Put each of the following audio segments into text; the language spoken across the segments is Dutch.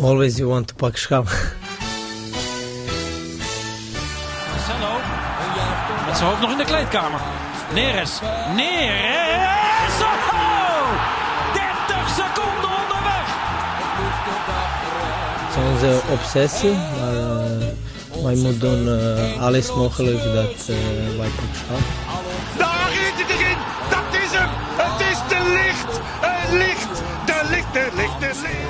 Always you want to pak schap. Marcelo. Met zijn hoofd nog in de kleedkamer. Neres. Neres. Oh! 30 seconden onderweg. Het is onze obsessie, maar uh, wij moeten doen uh, alles mogelijk dat uh, wij pak schap.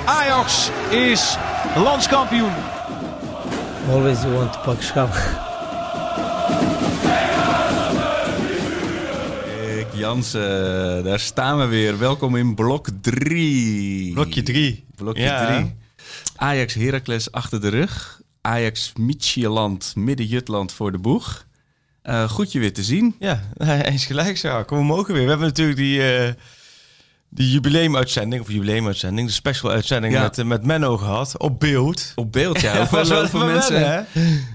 Ajax is landskampioen. Always you want to pak schap. Jansen, daar staan we weer. Welkom in blok 3. Blokje 3. Blokje 3. Ja. Ajax Heracles achter de rug. Ajax Michieland, midden-Jutland voor de boeg. Uh, goed je weer te zien. Ja, eens gelijk zo. Kom, we mogen weer. We hebben natuurlijk die, uh, die jubileumuitzending, of jubileumuitzending, de special uitzending ja. met, uh, met Menno gehad. Op beeld. Op beeld, ja. Hoeveel, ja, mensen. Wennen,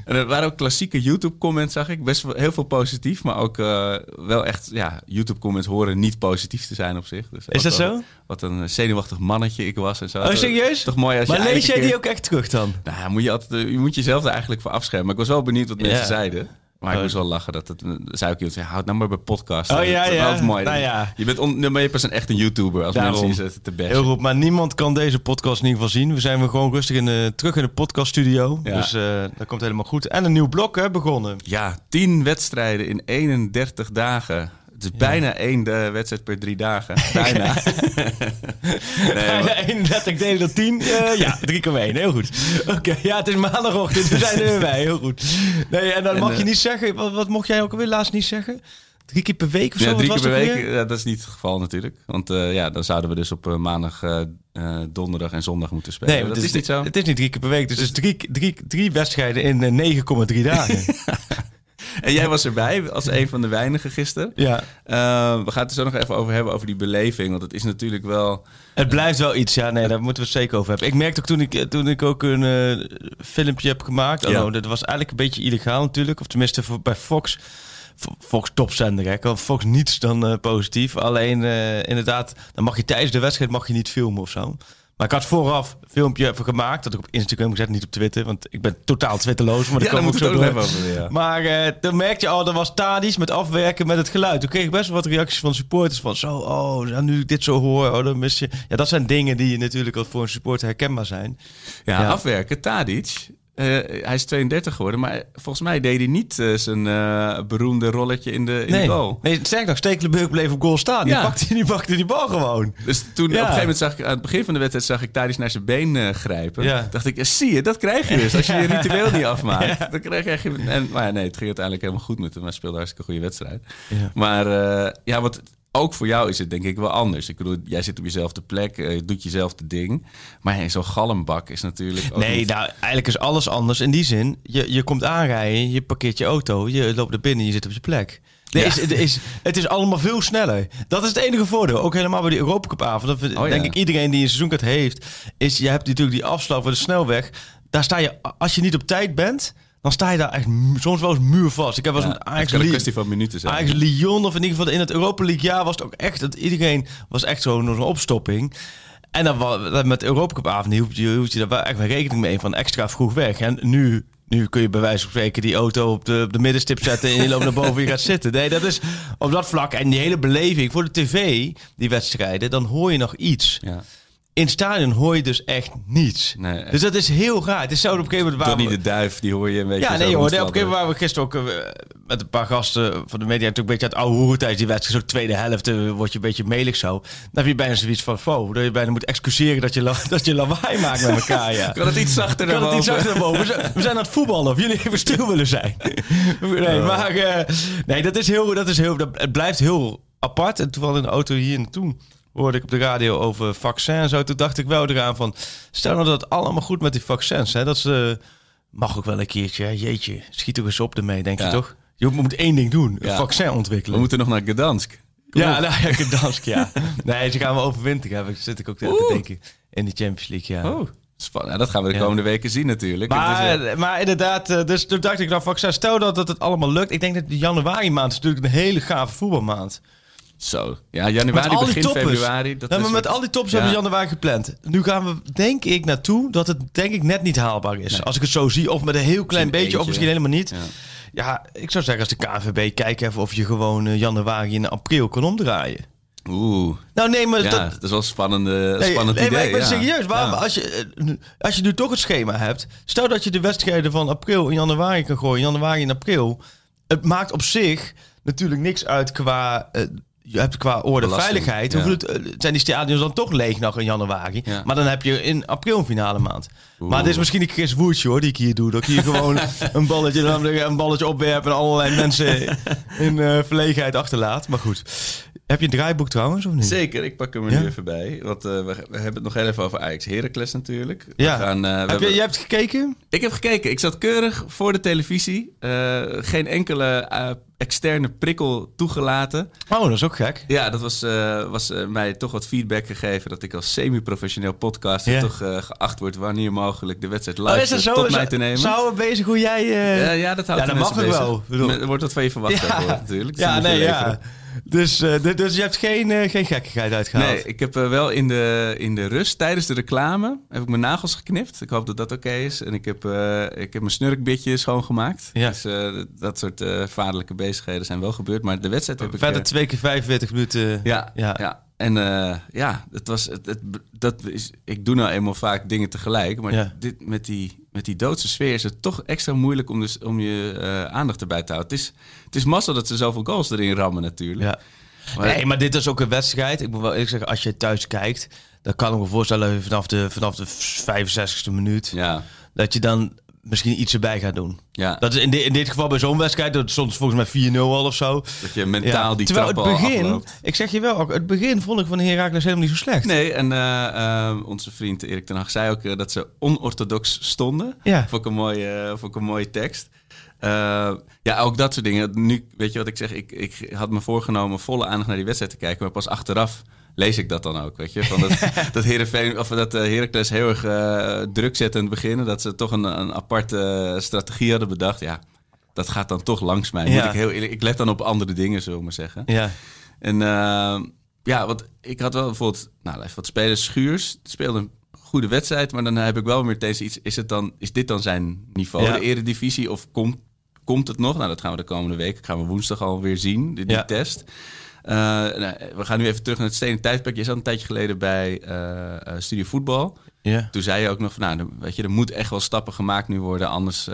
en er waren ook klassieke YouTube-comments, zag ik. Best wel heel veel positief, maar ook wel echt, ja, YouTube-comments horen niet positief te zijn op zich. Dus Is dat wel, zo? Wat een zenuwachtig mannetje ik was en zo. Oh, serieus? Toch mooi als maar je lees jij keer... die ook echt terug dan? Nou, moet je, altijd, je moet jezelf er eigenlijk voor afschermen. Maar ik was wel benieuwd wat mensen zeiden. Maar ik moest wel lachen. Dat het, zei ik iemand, houd nou maar bij podcast. Oh, ja, dat is ja. mooi. Nou ja. Je bent on, maar je pas een echt een YouTuber als Daarom. mensen zitten te bashen. Heel goed, maar niemand kan deze podcast in ieder geval zien. We zijn weer gewoon rustig in de, terug in de podcaststudio. Ja. Dus eh, dat komt helemaal goed. En een nieuw blok hè, begonnen. Ja, tien wedstrijden in 31 dagen. Het is bijna één de wedstrijd per drie dagen. Bijna. nee, maar- 31 delen door 10. Eh, ja, 3,1. Heel goed. Oké, ja, het is maandagochtend. We zijn er weer bij. Heel goed. Nee, en dan En, mag eh, je niet zeggen. Wat, wat mocht jij ook alweer laatst niet zeggen? Drie keer per week of zo? ja, drie keer per week. ook weer? Ja, dat is niet het geval natuurlijk. Want eh, ja, dan zouden we dus op eh, maandag, eh, eh, donderdag en zondag moeten spelen. Nee, dat het is niet zo. Het is niet drie keer per week. Dus het is drie, drie, drie wedstrijden in eh, 9,3 dagen. En jij was erbij als een van de weinigen gisteren. ja. Eh, we gaan het er zo nog even over hebben, over die beleving. Want het is natuurlijk wel... Het blijft wel iets, ja. Nee, daar moeten we het zeker over hebben. Ik merkte ook toen ik, toen ik ook een eh, filmpje heb gemaakt. Ja. Oh, dat was eigenlijk een beetje illegaal natuurlijk. Of tenminste voor, bij Fox. Fo- Fox topzender, hè. Kan Fox niets dan eh, positief. Alleen inderdaad, dan mag je tijdens de wedstrijd mag je niet filmen of zo. Maar ik had vooraf een filmpje even gemaakt. Dat ik op Instagram gezet, niet op Twitter. Want ik ben totaal twitterloos. Maar Ja, daar moeten we zo over, ja. Maar eh, toen merkte je al, dat was Tadi's met afwerken met het geluid. Toen kreeg ik best wel wat reacties van supporters van zo, oh, nu ik dit zo hoor, oh, dan mis je. Ja, dat zijn dingen die natuurlijk al voor een supporter herkenbaar zijn. Ja, Ja. afwerken. Tadic. Eh, hij is 32 geworden, maar volgens mij deed hij niet eh, zijn eh, beroemde rolletje in de, in de Nee, goal. nee sterk nog, Stekelenburg bleef op goal staan. Die, Ja. pakte, die pakte die bal gewoon. Dus toen op een gegeven moment zag ik aan het begin van de wedstrijd zag ik Tadic naar zijn been grijpen. Ja. Dacht ik, zie je, dat krijg je dus. Als je je ritueel niet afmaakt, dan krijg je. En, maar ja, nee, het ging uiteindelijk helemaal goed met hem. Hij speelde hartstikke goede wedstrijd. Maar ja, wat ook voor jou is het denk ik wel anders. Ik bedoel, jij zit op jezelfde plek, je doet jezelf de ding. Maar zo'n galmbak is natuurlijk. Ook Nee, niet- nou, eigenlijk is alles anders. In die zin, je, je komt aanrijden, je parkeert je auto, je loopt er binnen, je zit op je plek. Ja. is, het, is, het is allemaal veel sneller. Dat is het enige voordeel. Ook helemaal bij die Europa Cup avond. Dat Oh, ja. denk ik iedereen die een seizoenkaart heeft. Is, je hebt natuurlijk die afslag voor de snelweg. Daar sta je, als je niet op tijd bent, dan sta je daar echt soms wel eens muurvast. Ik heb wel eens Ja, met het Ajax kan een kwestie van minuten zijn. Ajax Lyon, of in ieder geval in het Europa League jaar was het ook echt dat iedereen was echt zo'n zo'n opstopping. En dan met de Europa Cup avond hoef je, je daar wel echt wel rekening mee van extra vroeg weg. En nu, nu kun je bij wijze van spreken die auto op de, op de middenstip zetten en je loopt naar boven en je gaat zitten. Nee, dat is op dat vlak en die hele beleving voor de tv, die wedstrijden, dan hoor je nog iets. Ja. In het stadion hoor je dus echt niets. Nee, dus dat is heel raar. Het is zo op een gegeven moment waar Donnie we- de Duif, die hoor je een beetje. ja, nee, hoor. Op een gegeven moment waren we gisteren ook eh, met een paar gasten van de media natuurlijk een beetje aan het oude hoeren tijdens die wedstrijd. Zo tweede helft eh, word je een beetje melig zo. Dan heb je bijna zoiets van, wow, dat je bijna moet excuseren dat je, dat je lawaai maakt met elkaar, ja. Kan het iets zachter Kan het iets achter naar boven? We zijn- We zijn aan het voetballen of jullie even stil willen zijn. Nee, maar eh, nee, dat is heel, dat is heel, dat, het blijft heel apart. En toevallig in de auto hier naartoe hoorde ik op de radio over vaccins en zo. Toen dacht ik wel eraan van, stel nou dat het allemaal goed met die vaccins, hè, dat ze mag ook wel een keertje, hè, jeetje, schiet er eens op ermee, denk Ja. je toch? Je moet één ding doen, een Ja. vaccin We ontwikkelen. moeten nog naar Gdansk. Kom ja, op. nou ja, Gdansk, ja. Nee, ze gaan we overwinteren, heb ik- zit ik ook te denken. In de Champions League, ja. Oh, spannend. Dat gaan we de Ja. komende weken zien natuurlijk. Maar, is, eh, maar inderdaad, eh, dus toen dacht ik nou, vaccin, stel dat, dat het allemaal lukt. Ik denk dat de januari maand is natuurlijk een hele gave voetbalmaand. Zo. Ja, januari, begin toppers. februari. Dat Ja, maar met al die tops Ja. hebben we januari gepland. Nu gaan we, denk ik, naartoe dat het denk ik net niet haalbaar is. Als ik het zo zie, of met een heel klein beetje, of misschien helemaal niet. Ja. Ja, ik zou zeggen als de KNVB, kijk even of je gewoon eh, januari en april kan omdraaien. Oeh, Nou nee, maar ja, dat... dat is wel een spannende, Nee, spannend nee, idee. maar ik ben ja. serieus. Waarom, Ja. als, je, eh, nu- als je nu toch het schema hebt, stel dat je de wedstrijden van april en januari kan gooien, januari en april. Het maakt op zich natuurlijk niks uit qua, eh, je hebt qua orde Belasting, veiligheid. ja. Hoeveel het, eh, zijn die stadions dan toch leeg nog in januari? Ja. Maar dan heb je in april een finale maand. Oeh. Maar dit is misschien een Chris Woertje hoor, die ik hier doe. Dat ik hier gewoon een balletje, een balletje opwerp en allerlei mensen in eh, verlegenheid achterlaat. Maar goed. Heb je een draaiboek trouwens of niet? Zeker, ik pak hem er Ja? nu even bij. Want eh, we, we hebben het nog heel even over Ajax Heracles natuurlijk. We Ja. gaan, eh, we Heb hebben- je, jij hebt gekeken? Ik heb gekeken. Ik zat keurig voor de televisie. Eh, geen enkele externe prikkel toegelaten. Oh, dat is ook gek. Ja, dat was, was mij toch wat feedback gegeven dat ik als semi-professioneel podcaster toch geacht word wanneer mogelijk de wedstrijd Oh, live dat zo? tot Is- mij te nemen. Ze houden bezig hoe jij... Ja, ja, dat houdt Ja, dat mag bezig. wel. Ik bedoel- wordt wat van je verwacht Ja. natuurlijk. Dus ja, nee, ja. Dus, eh, dus, je hebt geen, eh, geen gekkigheid uitgehaald? Nee, ik heb eh, wel in de, in de rust tijdens de reclame heb ik mijn nagels geknipt. Ik hoop dat dat oké is. En ik heb, ik heb mijn snurkbitje schoongemaakt. Ja. Dus dat soort vaderlijke bezigheden zijn wel gebeurd. Maar de wedstrijd heb ik... Verder twee keer 45 minuten. ja, ja. ja. En ja, het was, het, het, dat is, ik doe nou eenmaal vaak dingen tegelijk. Maar Ja. dit, met, die, met die doodse sfeer is het toch extra moeilijk om, dus, om je eh, aandacht erbij te houden. Het is, het is mazzel dat ze zoveel goals erin rammen natuurlijk. Ja. Maar- Nee, maar dit is ook een wedstrijd. Ik moet wel eerlijk zeggen, als je thuis kijkt, dan kan ik me voorstellen vanaf de, vanaf de 65ste minuut, Ja, dat je dan misschien iets erbij gaat doen. ja. Dat is in, di- in dit geval bij zo'n wedstrijd, dat stond volgens mij 4-0 al of zo. dat je mentaal die Terwijl het begin, ik zeg je wel, ook, het begin vond ik van Heracles helemaal niet zo slecht. Nee, en eh, eh, onze vriend Erik ten Hag zei ook eh, dat ze onorthodox stonden. Ja. Vond ik een mooie, vond ik een mooie tekst. Ja, ook dat soort dingen. Nu, weet je wat ik zeg? Ik, ik had me voorgenomen volle aandacht naar die wedstrijd te kijken. Maar pas achteraf lees ik dat dan ook, weet je? Van dat, dat, Heerenveen, of dat eh, Heracles heel erg eh, druk zette in het begin. Dat ze toch een, een aparte eh, strategie hadden bedacht. Ja, dat gaat dan toch langs mij. Moet ik, heel, eerlijk- ik let dan op andere dingen, zullen we maar zeggen. Ja. En eh, ja, want ik had wel bijvoorbeeld, nou, even wat spelers. Schuurs speelde een goede wedstrijd, maar dan heb ik wel weer deze iets. Is, het dan, is dit dan zijn niveau, Ja. de eredivisie? Of komt, komt het nog? Nou, dat gaan we de komende week, gaan we woensdag alweer zien, die, die Ja. test. Eh, nou, we gaan nu even terug naar het stenen tijdperk. Je zat een tijdje geleden bij eh, eh, Studio Voetbal. Ja. Toen zei je ook nog van, nou, weet je, er moet echt wel stappen gemaakt nu worden. Anders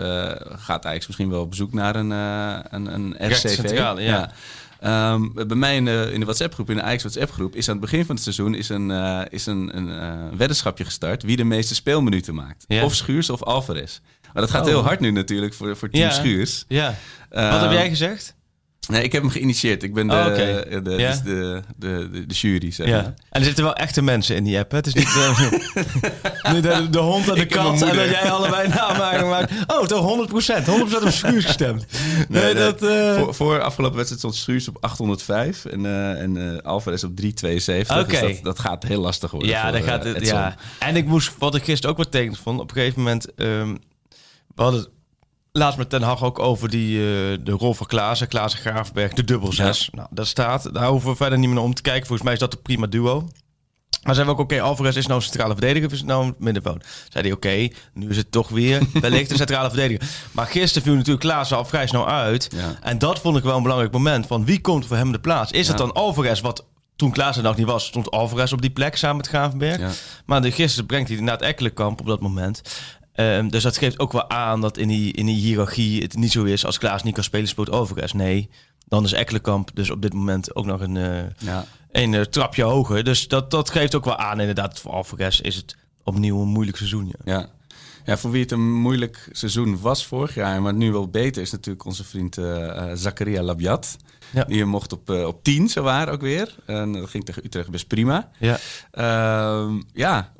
gaat Ajax misschien wel op zoek naar een, een, een RCV. Rechtscentrale, ja. Ehm, bij mij in de, in de WhatsApp-groep, in de Ajax WhatsApp-groep, is aan het begin van het seizoen is een, eh, is een, een weddenschapje gestart wie de meeste speelminuten maakt. Ja. Of Schuurs of Alvarez. Maar dat gaat Oh. heel hard nu natuurlijk voor, voor team Ja. Schuurs. ja. Ehm, Wat heb jij gezegd? Nee, ik heb hem geïnitieerd. Ik ben de, Oh, de, Ja. dus de, de, de, de jury, zeg Ja. En er zitten wel echte mensen in die app. Hè? Het is niet eh, de, de hond en de Ik en dat jij allebei namen maakt. Oh, toch 100%. 100% op Schuurs gestemd. Nee, dat... eh, Voor, voor afgelopen wedstrijd stond Schuurs op 805 en, eh en eh, Alvarez op 372. Oké. Dus dat, dat gaat heel lastig worden. Ja, voor, dat eh, gaat het. Ja. En ik moest, wat ik gisteren ook wat tekens vond, op een gegeven moment. ehm, we hadden laatst met Ten Hag ook over die, eh, de rol van Klaassen, Klaassen Graafberg, de dubbel zes. Nou, dat staat. Daar hoeven we verder niet meer om te kijken. Volgens mij is dat een prima duo. Maar zijn we ook, oké, Alvarez is nou een centrale verdediger of is het nou een middenveld? Zei hij, oké, nu is het toch weer wellicht een centrale verdediger. Maar gisteren viel natuurlijk Klaassen al vrij snel uit. Ja. En dat vond ik wel een belangrijk moment. Van wie komt voor hem de plaats? Is het dan Alvarez, wat toen Klaassen nog niet was, stond Alvarez op die plek samen met Gravenberg. Ja. Maar de gisteren brengt hij inderdaad Ekkelenkamp op dat moment. Ehm, dus dat geeft ook wel aan dat in die, in die hiërarchie het niet zo is. Als Klaas niet kan spelen, speelt Alvarez. Nee, dan is Ekkelenkamp dus op dit moment ook nog een, eh, Ja. een eh, trapje hoger. Dus dat, dat geeft ook wel aan inderdaad. Voor Alvarez is het opnieuw een moeilijk seizoen. Ja. Ja. ja, voor wie het een moeilijk seizoen was vorig jaar, maar nu wel beter, is natuurlijk onze vriend eh, Zakaria Labiat. Ja. Die mocht op, eh, op 10 zo waar ook weer. En dat ging tegen Utrecht best prima. Ja. Ehm, ja,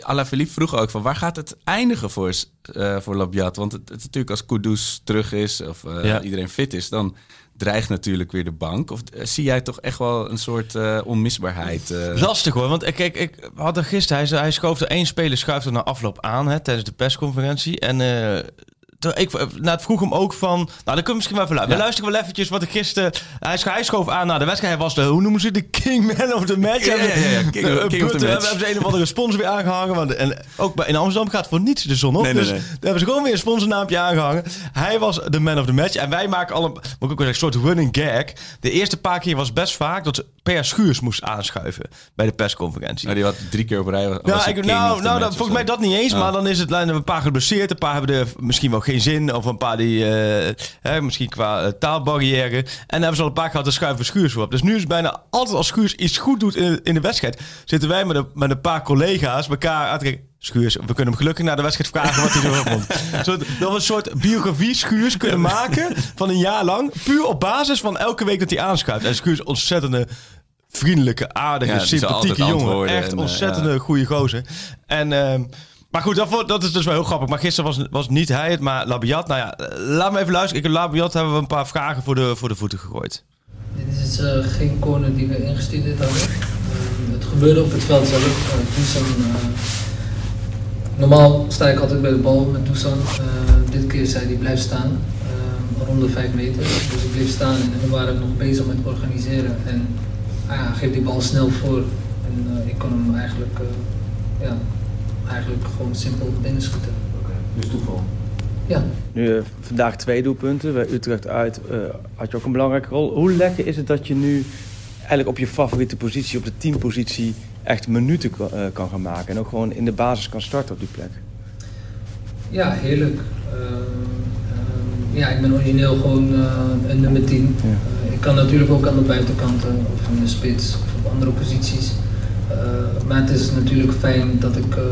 Alaphilippe vroeg ook van waar gaat het eindigen voor, eh voor Labiat? Want het, natuurlijk als Kudus terug is of eh, Ja. iedereen fit is, dan dreigt natuurlijk weer de bank. Of zie jij toch echt wel een soort onmisbaarheid? Lastig hoor, want kijk, ik had er gisteren, hij, hij schoof er één speler schuift er na afloop aan hè, tijdens de persconferentie. En ik, nou, het vroeg hem ook van... Nou, dan kun je misschien wel even luisteren. We luisteren wel eventjes wat ik gisteren... Hij, scho- hij schoof aan naar de wedstrijd. Hij was de, hoe noemen ze de King Man of the Match? Ja, ja, ja, King Eh, King of the Match. We hebben ze een of andere sponsor weer aangehangen. Want, en ook bij, in Amsterdam gaat voor niets de zon op. Nee, nee, dus nee. daar hebben ze gewoon weer een sponsornaampje aangehangen. Hij was de man of the match. En wij maken al een, moet ik ook een soort running gag. De eerste paar keer was best vaak dat ze Per Schuurs moest aanschuiven bij de persconferentie. Nou, die had drie keer op rij. was Nou, ik, nou, nou of volgens mij dat niet eens. Oh. Maar dan is het een paar geblesseerd. Een paar hebben er misschien wel geen zin. Of een paar die eh, hè, misschien qua eh, taalbarrière. En dan hebben ze al een paar gehad te schuiven Schuurs voor op. Dus nu is het bijna altijd als Schuurs iets goed doet in, in de wedstrijd. Zitten wij met een, met een paar collega's elkaar aan te kijken. Schuurs, we kunnen hem gelukkig na de wedstrijd vragen wat hij ervan vond. Dat we een soort biografie Schuurs kunnen maken van een jaar lang. Puur op basis van elke week dat hij aanschuift. En Schuurs ontzettende vriendelijke, aardige, Ja, sympathieke jongen. Echt en, eh, ontzettende goede gozer. En, ehm, maar goed, dat, dat is dus wel heel grappig. Maar gisteren was, was niet hij het, maar Labiat. Nou ja, eh, laat me even luisteren. Ik Labiat hebben we een paar vragen voor de, voor de voeten gegooid. Dit is eh, geen corner die we ingestudeerd hadden. Eh, het gebeurde op het veld zelf. Uh, Dusan, normaal sta ik altijd bij de bal met Dusan. Dit keer zei hij blijf staan, rond de 5 meter. Dus ik bleef staan en we waren nog bezig met organiseren. En ah geef die bal snel voor. En ik kon hem eigenlijk, ja, eigenlijk gewoon simpel binnenschieten. Dus toeval. Ja, Nu eh, vandaag twee doelpunten. Bij Utrecht uit eh, had je ook een belangrijke rol. Hoe lekker is het dat je nu eigenlijk op je favoriete positie, op de teampositie, echt minuten kan, eh, kan gaan maken. En ook gewoon in de basis kan starten op die plek. Ja, heerlijk. Ehm, ehm, ja, ik ben origineel gewoon eh, een nummer 10. Ja. Ik kan natuurlijk ook aan de buitenkanten of in de spits of op andere posities. Eh, maar het is natuurlijk fijn dat ik, eh,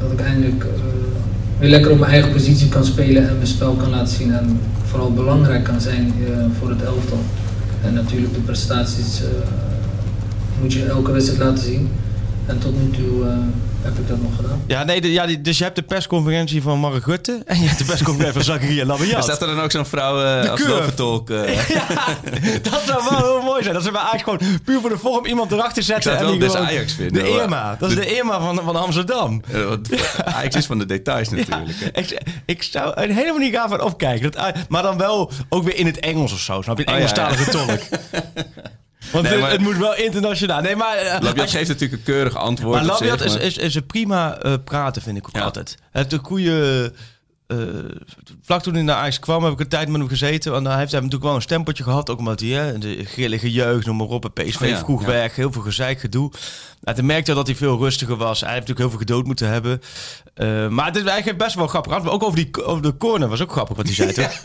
dat ik eindelijk eh, weer lekker op mijn eigen positie kan spelen en mijn spel kan laten zien. En vooral belangrijk kan zijn voor het elftal. En natuurlijk de prestaties moet je elke wedstrijd laten zien. En tot nu toe heb ik dat nog gedaan. Ja, nee, de- ja, die- dus je hebt de persconferentie van Mark Rutte en je hebt de persconferentie van Zakaria Labiat. Staat er dan ook zo'n vrouw eh, als curve. loventolk. eh Ja, dat zou wel heel mooi zijn. Dat ze bij Ajax gewoon puur voor de vorm iemand erachter Ik zetten. zou het en wel die gewoon- Ajax vinden. De. Irma. Dat is de Irma van, van Amsterdam. Ajax is van de details natuurlijk. Ik, ik zou er helemaal niet gaan van opkijken. Dat, maar dan wel ook weer in het Engels of zo. Snap je? Een Oh, ja, ja. Engelstalige tolk. Want Nee, het, maar- het moet wel internationaal. Nee, maar... eh, Labiat geeft natuurlijk een keurig antwoord. maar Labiat is, is, is een prima eh, praten, vind ik ook Ja. altijd. Hij heeft een goede... eh, vlak toen hij naar Ajax kwam, heb ik een tijd met hem gezeten. En hij heeft hij natuurlijk wel een stempeltje gehad. Ook omdat hij hè, de grillige jeugd, noem maar op. en PSV Oh ja, vroeg ja. weg, heel veel gezeik, gedoe. Nou, toen merkte dat hij veel rustiger was. Hij heeft natuurlijk heel veel gedood moeten hebben. Eh, maar het is eigenlijk best wel grappig. antwoord. Ook over, die, over de corner was ook grappig wat hij zei. toch?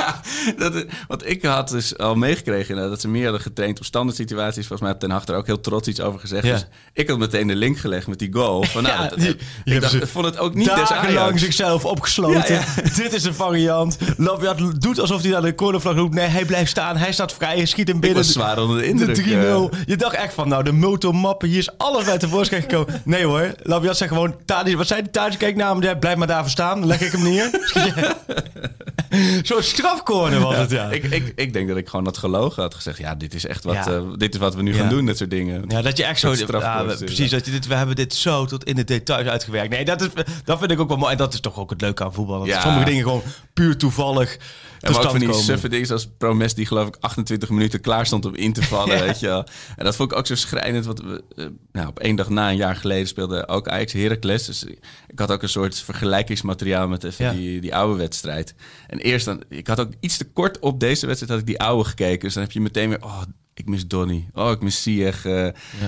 dat, is- want ik had dus al meegekregen inderdaad, dat ze meer hadden getraind op standaard situaties. Volgens mij heeft Ten Hag er ook heel trots iets over gezegd. Ja. Dus ik had meteen de link gelegd met die goal. Van, nou, Ja, dat- die- ik dacht, vond het ook niet des Ajax. zichzelf opgesloten. Dit is een variant. Labiat doet alsof hij naar de cornervlag roept. Nee, hij blijft staan. Hij staat vrij. Hij schiet hem Ik binnen. was zwaar onder de De indruk. 3-0. eh. Je dacht echt van, nou, de motormappen, hier is alles bij tevoorschijn gekomen. Nee hoor, Labiat zegt gewoon, Tadis, wat zei die Tadis? Kijk naar hem, blijf maar daar verstaan. Dan leg ik hem neer. Zo'n strafcorner was het, ja. ik, ik, ik denk dat ik gewoon had gelogen. Had gezegd, ja, dit is echt wat, eh, dit is wat we nu gaan doen, dat soort dingen. Ja, dat je echt zo... Ja, precies, dat je dit, we hebben dit zo tot in de details uitgewerkt. Nee, dat, is, dat vind ik ook wel mooi. En dat is toch ook het leuke aan voetbal. Dat Ja. sommige dingen gewoon puur toevallig tot maar ook van die komen. suffe dingen zoals Promes die geloof ik 28 minuten klaar stond om in te vallen, weet je wel. En dat vond ik ook zo schrijnend, want we, eh, nou, op één dag na een jaar geleden speelde ook Ajax Heracles. Dus ik had ook een soort vergelijkingsmateriaal met even Ja. die, die oude wedstrijd. En eerst dan, ik had ook iets te kort op deze wedstrijd had ik die oude gekeken. Dus dan heb je meteen weer, oh, ik mis Donny. Oh, ik mis Sieg. eh,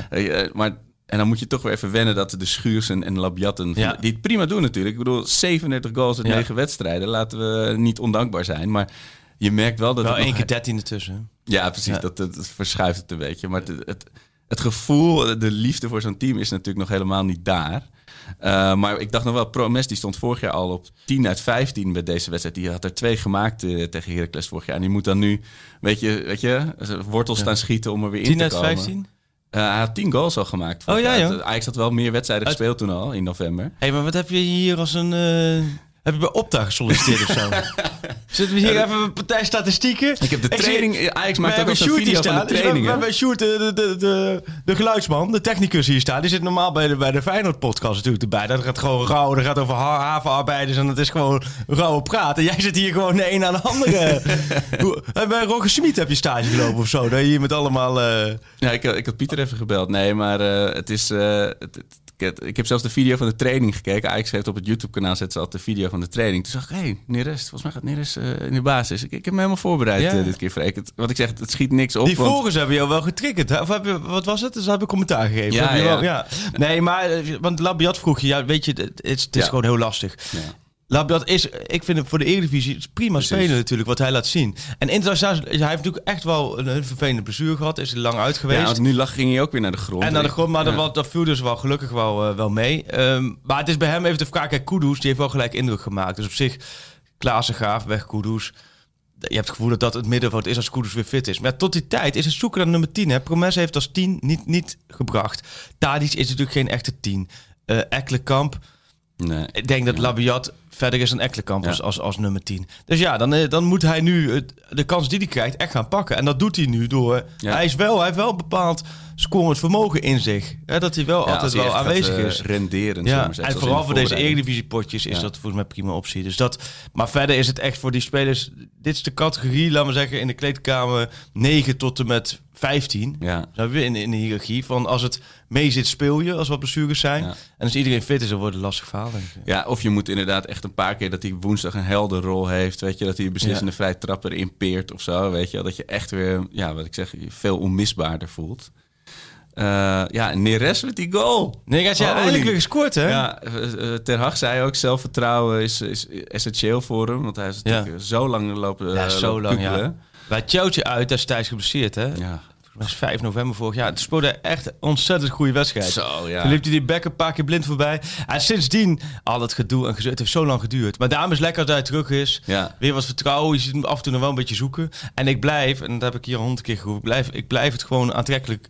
eh, maar... En dan moet je toch weer even wennen dat de Schuurs en, en Labiatten... Ja. die het prima doen natuurlijk. Ik bedoel, 37 goals in Ja. 9 wedstrijden. Laten we niet ondankbaar zijn. Maar je merkt wel dat... Wel één nog- keer 13 ertussen. Ja, precies. Ja. Dat, dat, dat verschuift het een beetje. Maar het, het, het gevoel, de liefde voor zo'n team is natuurlijk nog helemaal niet daar. Eh, maar ik dacht nog wel, Promes die stond vorig jaar al op 10 uit 15 bij deze wedstrijd. Die had er twee gemaakt eh, tegen Heracles vorig jaar. En die moet dan nu, weet je, weet je wortels staan schieten om er weer in 10 te uit komen. 15? Eh, hij had 10 goals al gemaakt. Oh, ja, joh. Ajax had wel meer wedstrijden Uit- gespeeld toen al, in november. Hé, hey, maar wat heb je hier als een... eh, heb je bij Opta gesolliciteerd of zo? Zitten we hier even een partij statistieken? Ik heb de zie- training... Ajax we maakt ook een video van de Dus we- training. We hebben Sjoerd, de, de, de, de geluidsman, de technicus hier staan. Die zit normaal bij de, bij de Feyenoord-podcast natuurlijk erbij. Dat gaat gewoon rauw. Dat gaat over ha- havenarbeiders en dat is gewoon rauwe praat. En jij zit hier gewoon de een aan de andere. En bij Roger Smit heb je stage gelopen of zo. Dat je hier met allemaal... eh, Ja, ik, ik had Pieter even gebeld. Nee, maar eh, het is... eh, het, het- ik- ik heb zelfs de video van de training gekeken. Ajax heeft op het YouTube-kanaal zet ze altijd de video van de training. Toen zag ik, hé, hey, Neres, volgens mij gaat Neres eh, in de basis. Ik, ik heb me helemaal voorbereid Ja. eh, dit keer, Freek. Het- Wat ik zeg, het schiet niks op. Die want- volgers hebben jou wel getriggerd. hè? Of heb je, wat was het? Ze hebben commentaar gegeven. Ja, ja. wel- ja. Nee, maar eh, want Labiat vroeg je, ja, weet je, het is, het is gewoon heel lastig. Labiat is, ik vind hem voor de Eredivisie is prima Precies. spelen natuurlijk, wat hij laat zien. En internationaal, hij heeft natuurlijk echt wel een, vervelende blessure gehad, is er lang uit geweest. Ja, want nu lag, ging hij ook weer naar de grond. En naar de grond, maar dat, Ja. dat viel dus wel gelukkig wel, eh, wel mee. Ehm, maar het is bij hem even de vraag, kijk, Kudus, die heeft wel gelijk indruk gemaakt. Dus op zich, Klaassen gaaf, weg Kudus. Je hebt het gevoel dat dat het middenveld is als Kudus weer fit is. Maar tot die tijd is het zoeken naar nummer 10. Hè. Promes heeft als 10 niet, niet gebracht. Tadic is natuurlijk geen echte 10. Eh Ekkelenkamp, Nee. ik denk dat Labiat verder is dan Ekkelenkamp als, Ja. als, als nummer 10. Dus ja, dan, eh, dan moet hij nu het- de kans die hij krijgt echt gaan pakken. En dat doet hij nu door... Ja. Hij, is wel, hij heeft wel bepaald scorend vermogen in zich. Hè, dat hij wel Ja, altijd hij wel gaat, aanwezig eh, is. renderen. zullen we Ja, zeggen, en vooral voor de deze. Eredivisie-potjes is Ja. dat volgens mij prima optie. Dus dat, maar verder is het echt voor die spelers... Dit is de categorie, laten we zeggen, in de kleedkamer 9 tot en met 15. Ja. Zijn we in, in de hiërarchie van als het mee zit, speel je, als wat blessures zijn. Ja. En als iedereen fit is, dan wordt het lastig verhaal, denk ik. Ja, of je moet inderdaad echt een paar keer dat hij woensdag een helder rol heeft. Weet je, dat hij een beslissende Ja. vrij trapper impeert of zo. Weet je, dat je echt weer, ja, wat ik zeg, veel onmisbaarder voelt. Eh, ja, Neres met die goal. Nee, hij is ja, eindelijk weer gescoord, hè? Ja, eh, eh, Ten Hag zei ook, zelfvertrouwen is, is essentieel voor hem. Want hij is Ja. natuurlijk zo lang lopen, Ja, zo lopen lang, ja. kukelen. Bij Chelsea uit, Thijs geblesseerd, hè? Ja. Dat was 5 november vorig jaar. Het speelde echt ontzettend goede wedstrijd. Zo, ja. Toen liep hij die bek een paar keer blind voorbij. En sindsdien al het gedoe en gezeur. Het heeft zo lang geduurd. Maar daarom is het lekker als hij terug is. Ja. Weer wat vertrouwen. Je ziet hem af en toe nog wel een beetje zoeken. En ik blijf, en dat heb ik hier honderd keer geroepen. Ik blijf, ik blijf het gewoon aantrekkelijk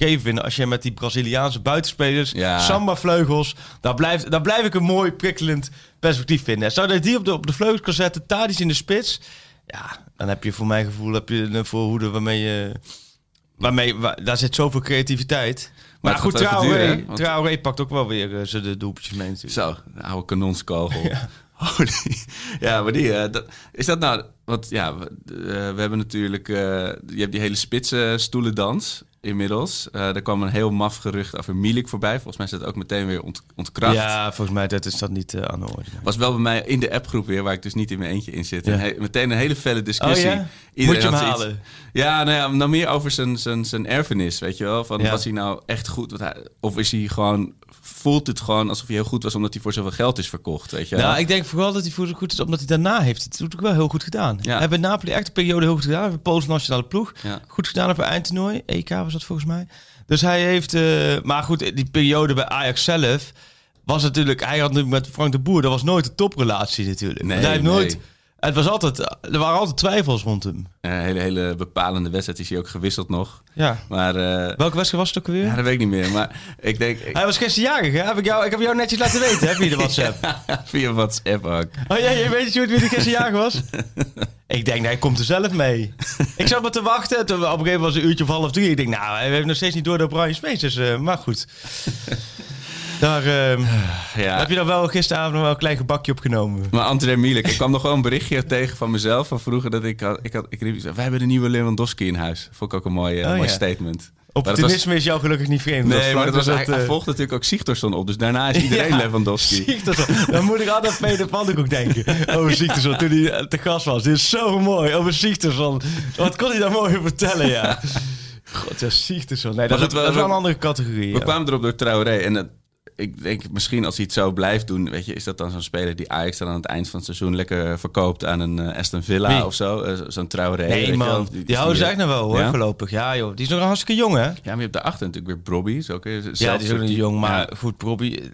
gegeven vinden. Als je met die Braziliaanse buitenspelers, Ja. samba vleugels. Daar blijf, daar blijf ik een mooi prikkelend perspectief vinden. Zou je die op de, op de vleugels kan zetten, Tadic in de spits. Ja, dan heb je voor mijn gevoel heb je een voorhoede waarmee je... Waarmee, waar- daar zit zoveel creativiteit. Maar, goed, Traoré, hè? Want- Traoré pakt ook wel weer eh, zijn de doelpuntjes mee natuurlijk. Zo, de oude kanonskogel. Holy. Ja, maar die, eh, dat, is dat nou... Want ja, we, eh, we hebben natuurlijk... je hebt die hele spitse stoelendans inmiddels. Eh er kwam een heel maf gerucht over Milik voorbij. Volgens mij is dat ook meteen weer ont, ontkracht. Ja, volgens mij dat is dat niet eh, aan de orde. Was wel bij mij in de appgroep weer, waar ik dus niet in mijn eentje in zit. Ja. Meteen een hele felle discussie. Oh ja? Iedereen Moet je hem halen? Ja, nou ja, nou meer over zijn, zijn, zijn erfenis, weet je wel. Van, Ja. Was hij nou echt goed? Hij, of is hij gewoon... Voelt het gewoon alsof hij heel goed was omdat hij voor zoveel geld is verkocht, weet je? Nou, ik denk vooral dat hij voor zo goed is, omdat hij daarna heeft het natuurlijk wel heel goed gedaan. Ja. Hij heeft bij Napoli echt een periode heel goed gedaan. Hij heeft een Poolse nationale ploeg. Ja. Goed gedaan op een eindtoernooi. EK was dat volgens mij. Dus hij heeft... eh, maar goed, die periode bij Ajax zelf was natuurlijk... Hij had natuurlijk met Frank de Boer, dat was nooit een toprelatie natuurlijk. Nee, hij heeft nooit... nee. Het was altijd... Er waren altijd twijfels rond hem. Een hele, hele bepalende wedstrijd is hij ook gewisseld nog. Ja. Maar eh, Welke wedstrijd was het ook alweer? ja, dat weet ik niet meer. Maar ik denk... Ik, Hij was gisteren jarig, hè? Heb ik, jou, ik heb jou netjes laten weten, hè, via de WhatsApp. via WhatsApp ook. Oh ja, je weet niet wie de gisteren jarig was? ik denk, hij komt er zelf mee. ik zat maar te wachten. Toen, op een gegeven moment was het een uurtje of half drie. Ik denk, nou, hij heeft nog steeds niet door dat Brian Smees is. eh, maar goed. Daar ehm, Ja. heb je dan wel gisteravond nog wel een klein gebakje opgenomen. Maar André Mielik, ik kwam nog wel een berichtje tegen van mezelf van vroeger dat ik had, ik had, ik riep, wij hebben de nieuwe Lewandowski in huis. Vond ik ook een mooi, eh, Oh, mooi ja. statement. Was- Optimisme is jou gelukkig niet vreemd. Nee, maar dat was, hij, hij volgt natuurlijk ook Sigtorsson op, dus daarna is iedereen Ja. Lewandowski. Ziekterzon. Dan moet ik altijd aan Peter Pannenkoek denken. Over Ziekterzon, toen hij eh, te gast was. Dit is zo mooi, over Ziekterzon. Wat kon hij daar mooi vertellen, ja. God, ja. Nee, dat, is, dat wel een andere categorie. We ja. kwamen erop door Traoré en het- ik denk misschien als hij het zo blijft doen, weet je, is dat dan zo'n speler die Ajax dan aan het eind van het seizoen lekker verkoopt aan een eh, Aston Villa Wie? of zo, Eh, zo'n Traoré. weet Nee, man. Die, houden ze echt nog wel, hoor, Ja? voorlopig. Ja, joh. Die is nog hartstikke jong, hè? Ja, maar je hebt daarachter natuurlijk weer Brobby. Ook, eh, Ja, die is ook niet jong, maar Ja. goed, Robbie... eh,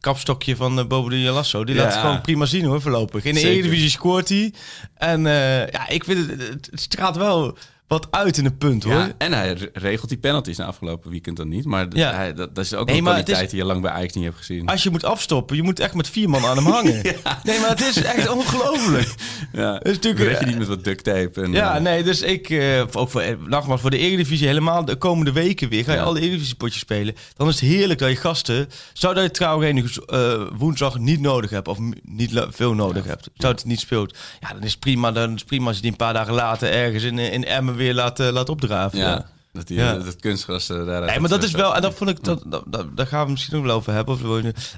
Kapstokje van uh, Bobo de Lasso. Die Ja. laat het gewoon prima zien hoor, voorlopig. In de. Eredivisie scoort hij. En ja, ik vind het, het, het straalt wel wat uit in een punt, hoor. Ja, en hij re- regelt die penalties na afgelopen weekend dan niet. Maar Ja. hij, dat, dat is ook Nee, een kwaliteit is- die je lang bij Ajax niet hebt gezien. Als je moet afstoppen, je moet echt met vier man aan hem hangen. Nee, maar het is echt ongelooflijk. ja, is natuurlijk- red je niet met wat duct tape. En, Ja, eh, nee, dus ik, eh, ook voor, eh, nogmaals, voor de Eredivisie helemaal de komende weken weer, ga je alle Eredivisie-potjes spelen. Dan is het heerlijk dat je gasten, zou dat je trouwens eh woensdag niet nodig hebt, of niet veel nodig hebt, zou het niet speelt, ja, dan is prima, dan is prima als je die een paar dagen later ergens in, in Emmen weer laat, eh, laat opdraven. ja, dat, die, Ja. dat kunstgras eh, daaruit. Nee, maar dat is wel, en dat vond ik, dat, dat, dat- daar gaan we misschien ook wel over hebben, of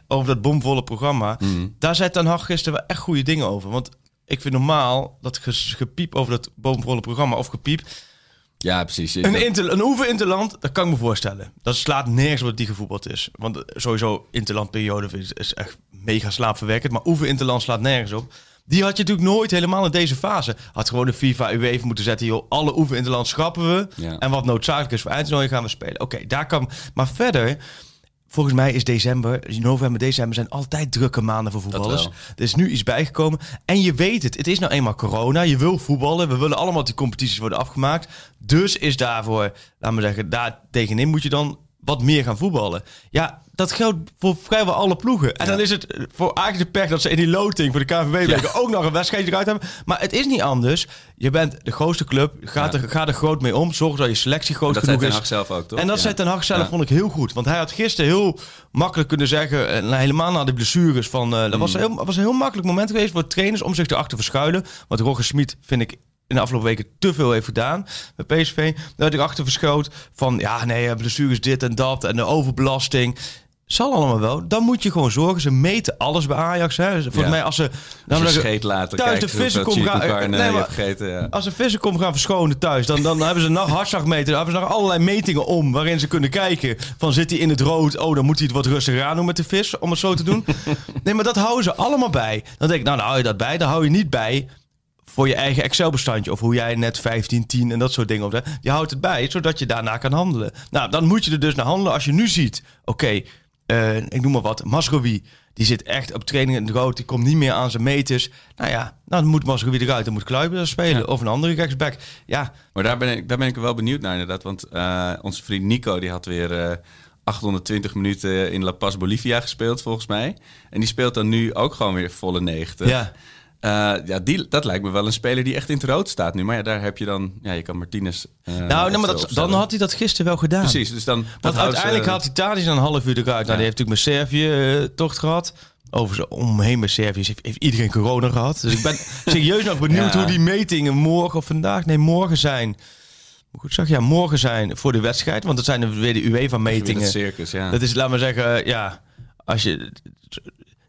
over dat bomvolle programma. Mhm. Daar zei Ten Hag gisteren wel echt goede dingen over. Want ik vind normaal dat gepiep over dat bomvolle programma, of gepiep, Ja, precies. Een, inter, een oefen interland, dat kan ik me voorstellen. Dat slaat nergens dat die gevoetbald is. Want sowieso interlandperiode is, is echt mega slaapverwekkend. Maar oefen interland slaat nergens op. Die had je natuurlijk nooit helemaal in deze fase. Had gewoon de FIFA UEFA moeten zetten. Joh, alle oefen interland schrappen we. Ja. En wat noodzakelijk is voor eindtoernooi gaan we spelen. Oké, daar kan... Maar verder... Volgens mij is december, november, december zijn altijd drukke maanden voor voetballers. Er is nu iets bijgekomen. En je weet het, het is nou eenmaal corona. Je wil voetballen. We willen allemaal dat die competities worden afgemaakt. Dus is daarvoor, laten we zeggen, daar tegenin moet je dan wat meer gaan voetballen. Ja, dat geldt voor vrijwel alle ploegen. En dan is het voor de pech dat ze in die loting voor de KNVB ook nog een wedstrijd eruit hebben. Maar het is niet anders. Je bent de grootste club. Ga, Ja. er, ga er groot mee om. Zorg dat je selectie groot dat zei genoeg Ten is. Hag zelf ook, toch? En dat zei Ten Hag zelf, vond ik heel goed. Want hij had gisteren heel makkelijk kunnen zeggen, eh, nou, helemaal na de blessures, van, eh, dat was, Mm. een heel, was een heel makkelijk moment geweest voor trainers om zich erachter te verschuilen. Want Roger Smit vind ik in de afgelopen weken te veel heeft gedaan bij PSV. Daar had ik achter verschoot van, ja nee, eh, blessures dit en dat en de overbelasting. Zal allemaal wel. Dan moet je gewoon zorgen. Ze meten alles bij Ajax. Hè. Volgens Ja. mij als ze... Als nou, je dan- scheet later thuis de vissen komen gaan- carne nee, je maar- hebt gegeten. Ja. als ze vissen komen gaan verschonen thuis, dan, dan hebben ze nog hartslagmeter. Dan hebben ze nog allerlei metingen om waarin ze kunnen kijken. Van zit hij in het rood? Oh, dan moet hij het wat rustiger aan doen met de vis, om het zo te doen. nee, maar dat houden ze allemaal bij. Dan denk ik, nou, dan hou je dat bij. Dan hou je niet bij voor je eigen Excel-bestandje. Of hoe jij net 15, 10 en dat soort dingen. op Je houdt het bij, zodat je daarna kan handelen. Nou, dan moet je er dus naar handelen als je nu ziet. Oké, eh, ik noem maar wat. Masrowi, die zit echt op training in het rood. Die komt niet meer aan zijn meters. Nou ja, dan moet Masrowi eruit. Dan moet Kluiber spelen. Ja. Of een andere rechtsback. Ja, Maar daar ben, ik, daar ben ik wel benieuwd naar inderdaad. Want eh, onze vriend Nico die had weer eh, 820 minuten in La Paz, Bolivia gespeeld volgens mij. En die speelt dan nu ook gewoon weer volle 90. ja. Eh, ja, die, dat lijkt me wel een speler die echt in het rood staat nu. Maar ja, daar heb je dan... Ja, je kan Martinez... eh, Nou, nee, maar dat, dan had hij dat gisteren wel gedaan. Precies, dus dan... dat Want uiteindelijk had Italië een half uur eruit. Nou, die heeft natuurlijk met Servië eh, tocht gehad. Overigens, omheen met Servië heeft, heeft iedereen corona gehad. Dus ik ben serieus nog benieuwd Ja. hoe die metingen morgen of vandaag... Nee, morgen zijn... Goed je? Ja, morgen zijn voor de wedstrijd. Want dat zijn weer de UEFA-metingen. het circus, ja. Dat is, laat maar zeggen, ja, als je...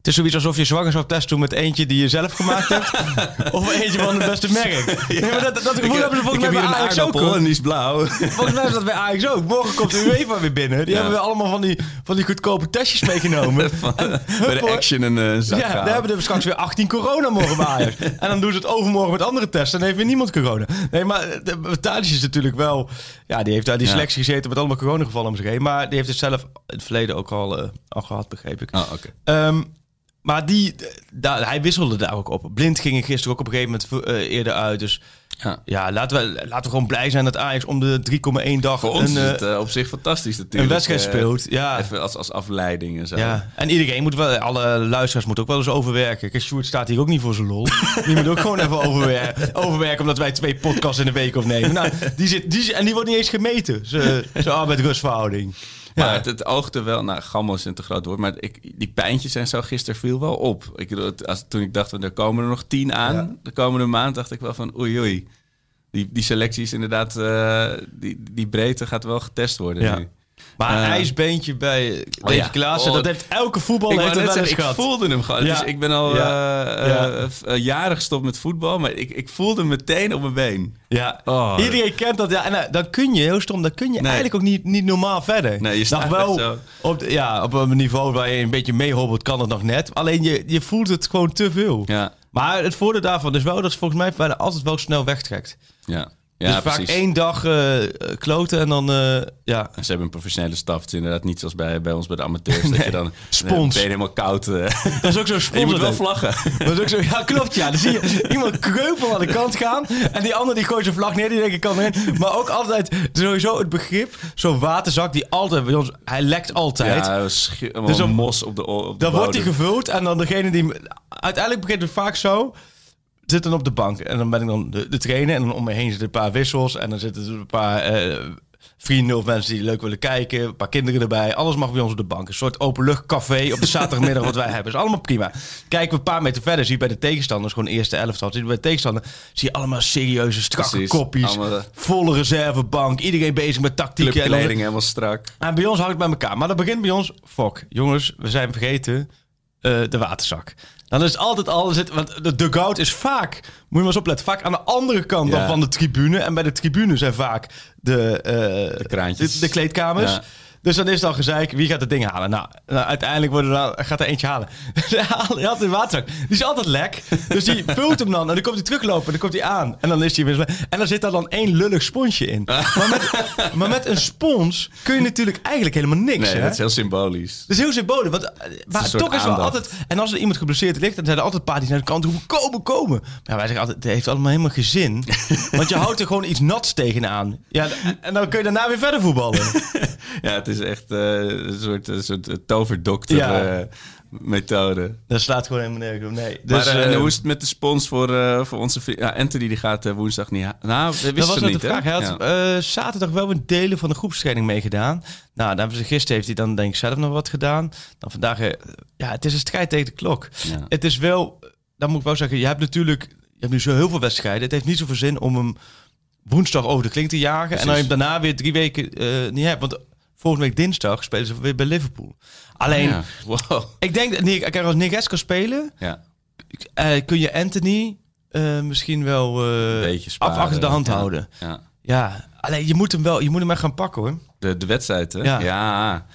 Het is zoiets alsof je zwangerschapstest doet met eentje die je zelf gemaakt hebt. of eentje van het beste merk. Nee, maar dat, dat ik hebben ze volgens mij bij Ajax ook. hoor. en die is blauw. Volgens mij is dat bij Ajax ook. Morgen komt de UEFA weer binnen. Die Ja. hebben we allemaal van die, van die goedkope testjes meegenomen. En, Bij de action een eh, zak Ja, daar hebben we straks weer 18 corona morgen bij Ajax. En dan doen ze het overmorgen met andere tests. En dan heeft weer niemand corona. Nee, maar de Tadic is natuurlijk wel... Ja, die heeft daar die Ja. selectie gezeten met allemaal coronagevallen om zich heen. Maar die heeft het zelf in het verleden ook al, eh, al gehad, begreep ik. Oh, oké. Ehm, maar die, daar, hij wisselde daar ook op. Blind ging er gisteren ook op een gegeven moment eh, eerder uit. Dus Ja. ja, laten we, laten we gewoon blij zijn dat Ajax om de 3,1 dag Voor ons een, is eh, het eh, op zich fantastisch natuurlijk. een wedstrijd speelt. Ja. Even als, als afleiding en zo. Ja, en iedereen moet wel, alle luisteraars moeten ook wel eens overwerken. Kijk, Sjoerd staat hier ook niet voor zijn lol. Die moet ook gewoon even overwerken, overwerken omdat wij twee podcasts in de week opnemen. Nou, die zit, die, en die wordt niet eens gemeten, zijn arbeid-rustverhouding. Maar Ja. het, het oogde wel, nou, gammel is een te groot woord, maar ik, die pijntjes en zo gisteren viel wel op. Ik, als, toen ik dacht, van, er komen er nog tien aan de komende maand, dacht ik wel van oei oei. Die, die selectie is inderdaad, eh, die, die breedte gaat wel getest worden Ja. nu. Maar een Eh. ijsbeentje bij Davy ja. Klaassen, Oh, dat heeft elke voetbal ik, heeft dat eens zeggen, ik gehad. voelde hem gewoon. Dus ik ben al eh, eh, jaren gestopt met voetbal, maar ik, ik voelde hem meteen op mijn been. Ja, Oh. iedereen kent dat. Ja, en dan kun je, heel stom, dan kun je Nee. eigenlijk ook niet, niet normaal verder. Nee, je staat wel zo. op, de- ja, op een niveau waar je een beetje meehobbelt, kan het nog net. Alleen je, je voelt het gewoon te veel. Ja, Maar het voordeel daarvan is wel dat volgens mij bijna altijd wel snel wegtrekt. ja. Ja, dus vaak precies. één dag eh, kloten en dan, eh, ja, Ze hebben een professionele staf. Het is inderdaad niet zoals bij, bij ons bij de amateurs. Dat je dan Spons. ben je helemaal koud. eh. dat is ook zo'n En je moet wel vlaggen. Dat is ook zo, ja, klopt, ja. Dan zie je iemand kreupel aan de kant gaan. En die ander die gooit zijn vlag neer, die denkt ik kan erin. Maar ook altijd, sowieso het begrip, zo'n waterzak die altijd bij ons, hij lekt altijd. Ja, Dus dan- mos op de, op de dan wordt hij gevuld en dan degene die... Uiteindelijk begint het vaak zo, zit dan op de bank. En dan ben ik dan de, de trainer en dan om me heen zitten een paar wissels. En dan zitten er een paar eh, vrienden of mensen die leuk willen kijken. Een paar kinderen erbij. Alles mag bij ons op de bank. Een soort openluchtcafé op de zaterdagmiddag wat wij hebben. Is allemaal prima. Kijken we een paar meter verder, zie je bij de tegenstanders, gewoon eerste elftal. Zie je bij de tegenstander, zie je allemaal serieuze, strakke Precies. koppies. Allemaal, eh, Volle reservebank. Iedereen bezig met tactieken. En dan- Clubkleding helemaal strak. en bij ons houdt het bij elkaar. Maar dat begint bij ons. Fok, jongens, we zijn vergeten eh, de waterzak. Dan is altijd al. Zit, want de dugout is vaak, moet je maar eens opletten, vaak aan de andere kant dan van de tribune. En bij de tribune zijn vaak de, eh, De kraantjes. de, de kleedkamers. Dus dan is het al gezeik, wie gaat het ding halen? Nou, nou, uiteindelijk worden er, gaat er eentje halen. Hij had een waterzak. Die is altijd lek. Dus die vult hem dan. En dan komt hij teruglopen. En dan komt hij aan. En dan is hij weer... En dan zit daar dan één lullig sponsje in. Maar met, maar met een spons kun je natuurlijk eigenlijk helemaal niks. Nee, hè? dat is heel symbolisch. Dat is heel symbolisch. Want, eh, maar toch is wel altijd... En als er iemand geblesseerd ligt, dan zijn er altijd een paar die naar de kant roepen... Komen, komen. Maar wij zeggen altijd, het heeft allemaal helemaal geen zin. want je houdt er gewoon iets nats tegenaan. Ja, en- en dan kun je daarna weer verder voetballen. Ja, het is echt eh, een soort, een soort eh, toverdokter Ja. eh, methode. dat slaat gewoon helemaal nergens op. Nee. Dus, maar en hoe is het met de spons voor, voor onze? Ja, Anthony die gaat woensdag niet Nou, dat Dat was net niet, de vraag. hè? Hij had Ja. zaterdag wel een delen van de groepstraining meegedaan. Nou, dan gisteren heeft hij dan denk ik zelf nog wat gedaan. Dan vandaag, ja, het is een strijd tegen de klok. Het is wel, dan moet ik wel zeggen, je hebt natuurlijk, je hebt nu zo heel veel wedstrijden. Het heeft niet zoveel zin om hem woensdag over de klink te jagen. En dan je hem daarna weer drie weken niet hebt. Want volgende week dinsdag spelen ze weer bij Liverpool. Alleen, Ja. Wow. ik denk dat Nick, kijk, als Nick S kan spelen, Ja. eh, kun je Anthony eh, misschien wel Beetje af achter de hand ja. houden. ja. Ja, alleen je moet hem wel, je moet hem echt gaan pakken hoor. De, de wedstrijd, hè? Ja.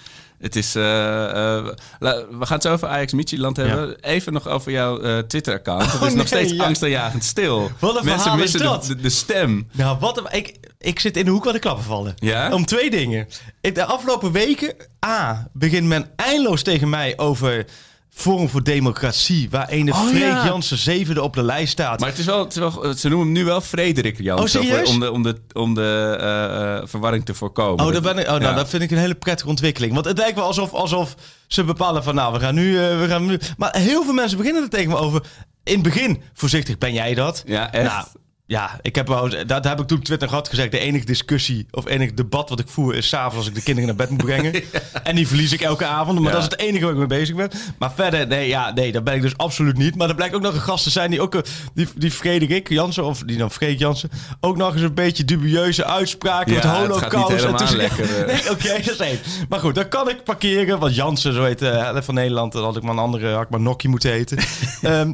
Het is... eh, eh, we gaan het zo over Ajax Michieland hebben. Even nog over jouw eh, Twitter-account. Het is Oh, nog steeds ja. angstaanjagend stil. Wat een Mensen missen dat? De, de, de stem. Nou, wat een- ik, ik zit in de hoek waar de klappen vallen. Ja? Om twee dingen. Ik, de afgelopen weken, A, begint men eindeloos tegen mij over Forum voor Democratie, waar ene Oh, Freek ja. Jansen zevende op de lijst staat. Maar het is wel, het is wel, ze noemen hem nu wel Frederik Jansen. Oh, om de, om de, om de eh, eh, verwarring te voorkomen. Oh, daar ben ik, oh nou, Ja. dat vind ik een hele prettige ontwikkeling. Want het lijkt wel alsof, alsof ze bepalen van, nou, we gaan nu, eh, we gaan nu. Maar heel veel mensen beginnen er tegen me over. In het begin, voorzichtig, ben jij dat? Ja, echt. Nou, ja, ik heb wel, dat, dat heb ik toen op Twitter gehad gezegd. De enige discussie of enig debat wat ik voer is s'avonds als ik de kinderen naar bed moet brengen. En die verlies ik elke avond. Maar Ja. dat is het enige waar ik mee bezig ben. Maar verder, nee, ja, nee, dat ben ik dus absoluut niet. Maar er blijkt ook nog een gast te zijn die ook, eh, die, die Frederik Jansen, of die dan Freek Jansen, ook nog eens een beetje dubieuze uitspraken Ja, met het holocaust. en toen- lekker, eh. Nee, oké, dat is één. Maar goed, dan kan ik parkeren. Want Jansen, zo heet eh, van Nederland, dan had ik maar een andere, had ik maar Nokkie moeten heten. Ehm,